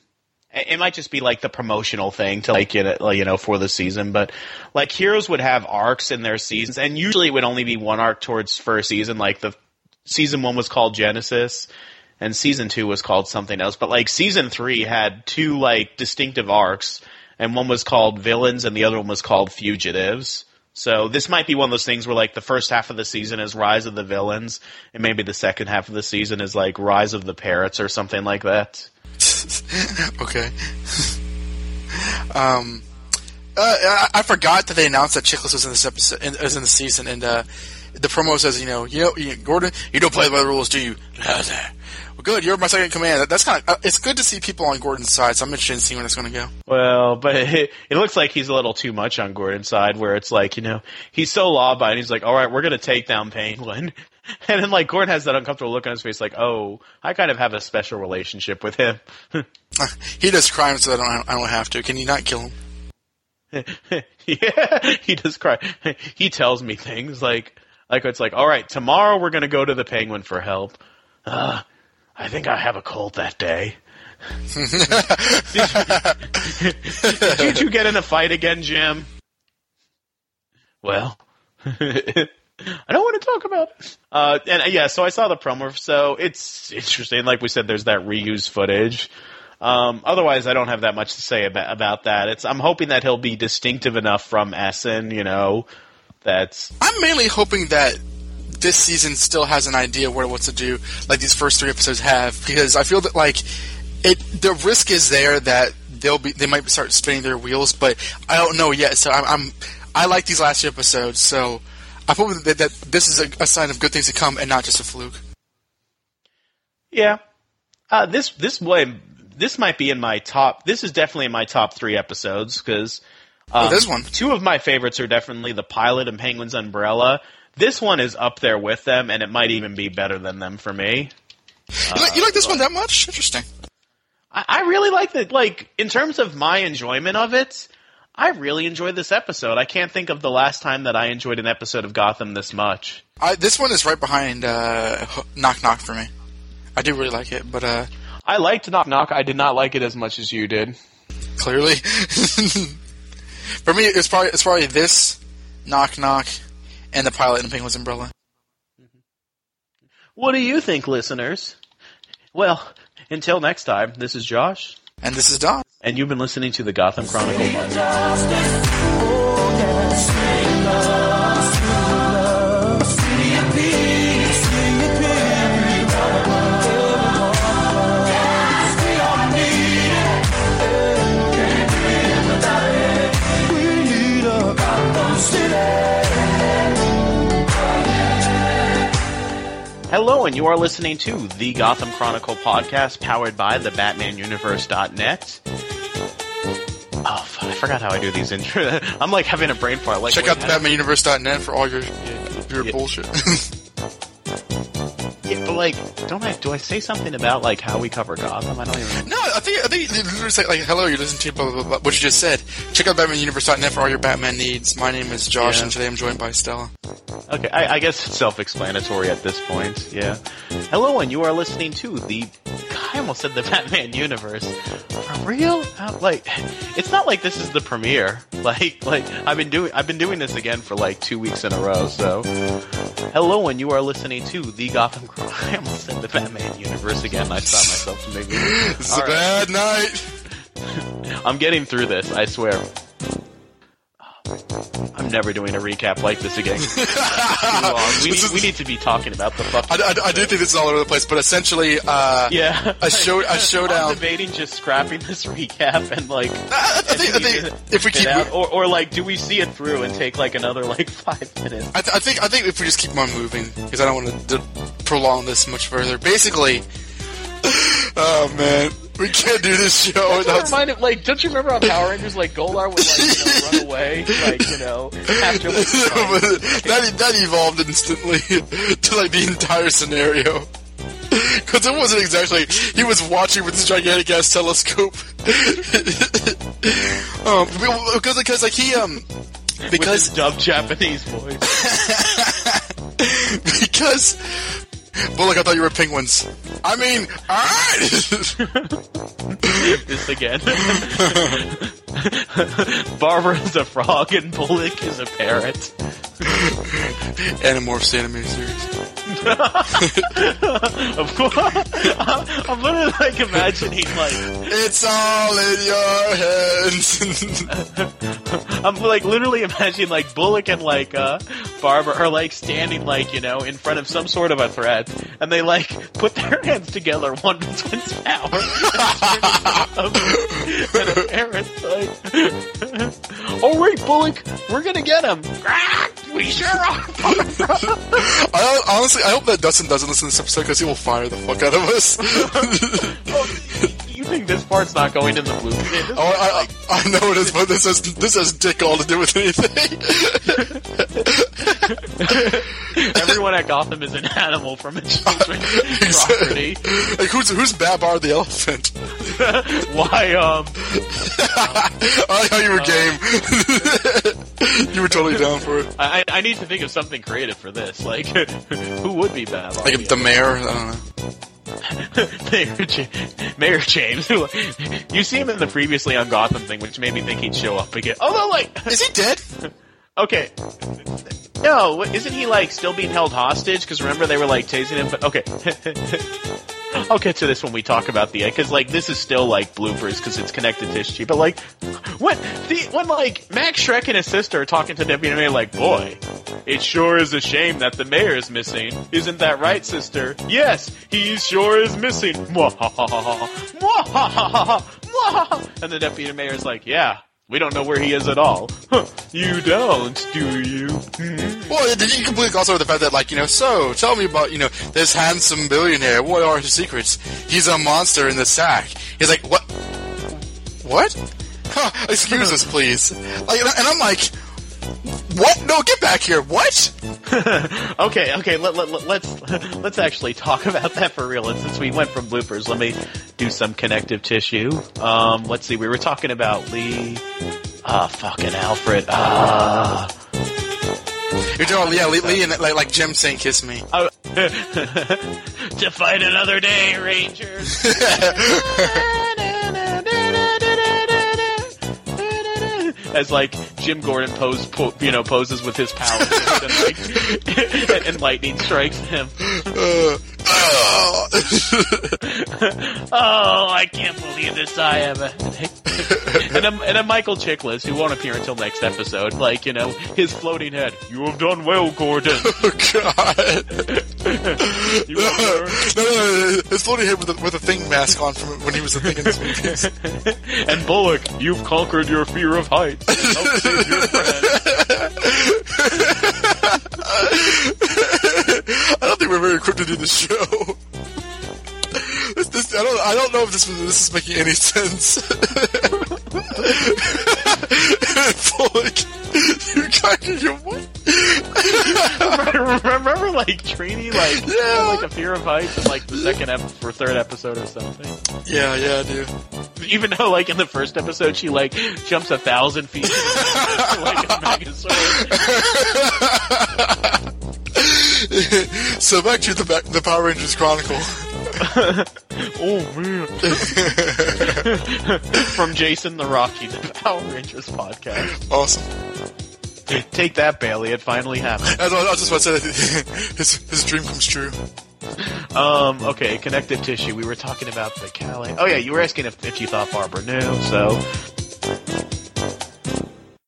it might just be like the promotional thing to like, you know for the season, but like Heroes would have arcs in their seasons, and usually it would only be one arc towards first season. Like the season one was called Genesis, and season two was called something else. But like season three had two like distinctive arcs, and one was called Villains, and the other one was called Fugitives. So this might be one of those things where like the first half of the season is Rise of the Villains, and maybe the second half of the season is like Rise of the Parrots or something like that. okay. um, uh, I, forgot that they announced that Chiklis was in this episode, in, was in the season, and uh, the promo says, you know, you know, you, Gordon, you don't play by the rules, do you? Well, good. You're my second command. That's kind of. Uh, it's good to see people on Gordon's side. So I'm interested in seeing where it's going to go. Well, but it, it looks like he's a little too much on Gordon's side, where it's like, you know, he's so law-abiding. He's like, all right, we're going to take down Penguin. And then, like, Gordon has that uncomfortable look on his face, like, oh, I kind of have a special relationship with him. he does crime, so I don't. I don't have to. Can you not kill him? yeah, he does cry. He tells me things like, like it's like, all right, tomorrow we're going to go to the Penguin for help. Uh, I think I have a cold that day. did, you, did you get in a fight again, Jim? Well, I don't want to talk about it. Uh, and uh, yeah, so I saw the promo. So it's interesting. Like we said, there's that reused footage. Um, otherwise, I don't have that much to say about, about that. It's I'm hoping that he'll be distinctive enough from Essen. You know, that's I'm mainly hoping that this season still has an idea what it wants to do, like these first three episodes have, because I feel that like it, the risk is there that they'll be they might start spinning their wheels, but I don't know yet. So I'm, I'm I like these last two episodes, so I'm hoping that, that this is a, a sign of good things to come and not just a fluke. yeah. Uh, this this way this might be in my top. This is definitely in my top three episodes because um, Oh, this one. Two of my favorites are definitely the pilot and Penguin's Umbrella. This one is up there with them, and it might even be better than them for me. you, like, you like this one that much? Interesting. I, I really like it. Like in terms of my enjoyment of it, I really enjoyed this episode. I can't think of the last time that I enjoyed an episode of Gotham this much. I, this one is right behind uh, Knock Knock for me. I do really like it, but uh, I liked Knock Knock. I did not like it as much as you did. clearly, for me, it's probably it's probably this Knock Knock and the pilot and Penguin's Umbrella. What do you think, listeners? Well, until next time, this is Josh, And this is Don. and you've been listening to the Gotham Chronicle Hello, and you are listening to the Gotham Chronicle podcast powered by the BatmanUniverse.net. Oh, fuck, I forgot how I do these intro. I'm like having a brain fart. Like, Check out the BatmanUniverse.net for all your your Yeah. bullshit. Yeah, but like, don't I? Do I say something about like how we cover Gotham? I don't even. no, I think I think you literally say like, "Hello, you're listening to blah blah blah." what you just said. Check out BatmanUniverse.net for all your Batman needs. My name is Josh, Yeah. and today I'm joined by Stella. Okay, I, I guess it's self-explanatory at this point. Yeah. Hello, and you are listening to the. I almost said the Batman universe. For real? How- like, it's not like this is the premiere. Like, like I've been doing. I've been doing this again for like two weeks in a row. So, hello, and you are listening to the Gotham. I almost said the Batman universe again. I stopped myself from making. This is a bad night. I'm getting through this. I swear. I'm never doing a recap like this again. We, need, we need to be talking about the fuck. I, I, I do think this is all over the place, but essentially, uh, yeah, a show a I'm showdown. debating just scrapping this recap and like. I, think, think if we keep, out, or, or like, do we see it through and take like another like five minutes? th- I think I think if we just keep on moving, because I don't want to prolong this much further. Basically, oh man, we can't do this show Don't without. remind it, like, don't you remember on Power Rangers, like Goldar would like you know, run away, like you know, that that evolved instantly to like the entire scenario. Because it wasn't exactly he was watching with his gigantic ass telescope. um, because because like he um because dubbed Japanese voice. because Bullock, I thought you were penguins. I mean, alright. this again. Barbara is a frog and Bullock is a parrot. Animorphs animated series. Of course, I'm literally like imagining like It's all in your hands. I'm like literally imagining like Bullock and like uh Barbara are like standing like you know in front of some sort of a threat, and they like put their hands together, Wonder Twins power, and a parrot's like, "Oh wait, Bullock, we're gonna get him." We sure are. I honestly, I hope that Dustin doesn't listen to this episode because he will fire the fuck out of us. Oh, you think this part's not going in the blue? Oh, I, I, I know it is, but this has this has dick all to do with anything. Everyone at Gotham is an animal from a children's property. like who's who's Babar the elephant? Why, um, I how you were game. you were totally down for it. I, I need to think of something creative for this. Like, who would be bad? Like the mayor. I don't know. Mayor, Ja- Mayor James. you see him in the previously on Gotham thing, which made me think he'd show up again. Although, like, Is he dead? okay. No, isn't he, like, still being held hostage? Because remember they were, like, tasing him? But, okay. I'll get to this when we talk about the end, because like this is still like bloopers because it's connected to history. But like when the when like Max Shreck and his sister are talking to Deputy Mayor, like, boy, it sure is a shame that the mayor is missing. Isn't that right, sister? Yes, he sure is missing. Mwahahaha. Mwahahaha. Mwahaha. And the deputy mayor is like, yeah, we don't know where he is at all. Huh, you don't, do you? Hmm. Well, did you completely gloss over the fact that, like, you know, so tell me about, you know, this handsome billionaire. What are his secrets? He's a monster in the sack. He's like, what? What? Huh, excuse us, please. Like, and I'm like, what? No, get back here. What? okay, okay. Let, let, let, let's let's actually talk about that for real. And since we went from bloopers, let me do some connective tissue. Um, let's see. We were talking about Lee. Ah, fucking Alfred. Ah. You're doing, yeah, Lee, Lee and like, like Jim saying, "Kiss me." Oh. to fight another day, Rangers. As like Jim Gordon pose, po- you know, poses with his powers, and, like, and, lightning strikes him. Uh, uh, Oh, I can't believe this! I have a and a, and a Michael Chiklis who won't appear until next episode. Like you know, his floating head. You have done well, Gordon. oh God! You no, no, no, his floating head with a, with a thing mask on from when he was a thing in movies. And Bullock, you've conquered your fear of heights. Help save your friend. I don't think we're very equipped to do this show. This, this, I don't. I don't know if this this is making any sense. Bullock, you conquered your what? Remember, like Trini, like Yeah. like a fear of heights in like the second ep- or third episode or something. Yeah, yeah, I do. Even though, like in the first episode, she like jumps a thousand feet like a Megazord. so back to the back, the Power Rangers Chronicle. Oh man! From Jason the Rocky, the Power Rangers podcast. Awesome. Take that, Bailey! It finally happened. I was just about to say, his his dream comes true. Um, okay, connective tissue. We were talking about the Cali. Oh yeah, you were asking if, if you thought Barbara knew. So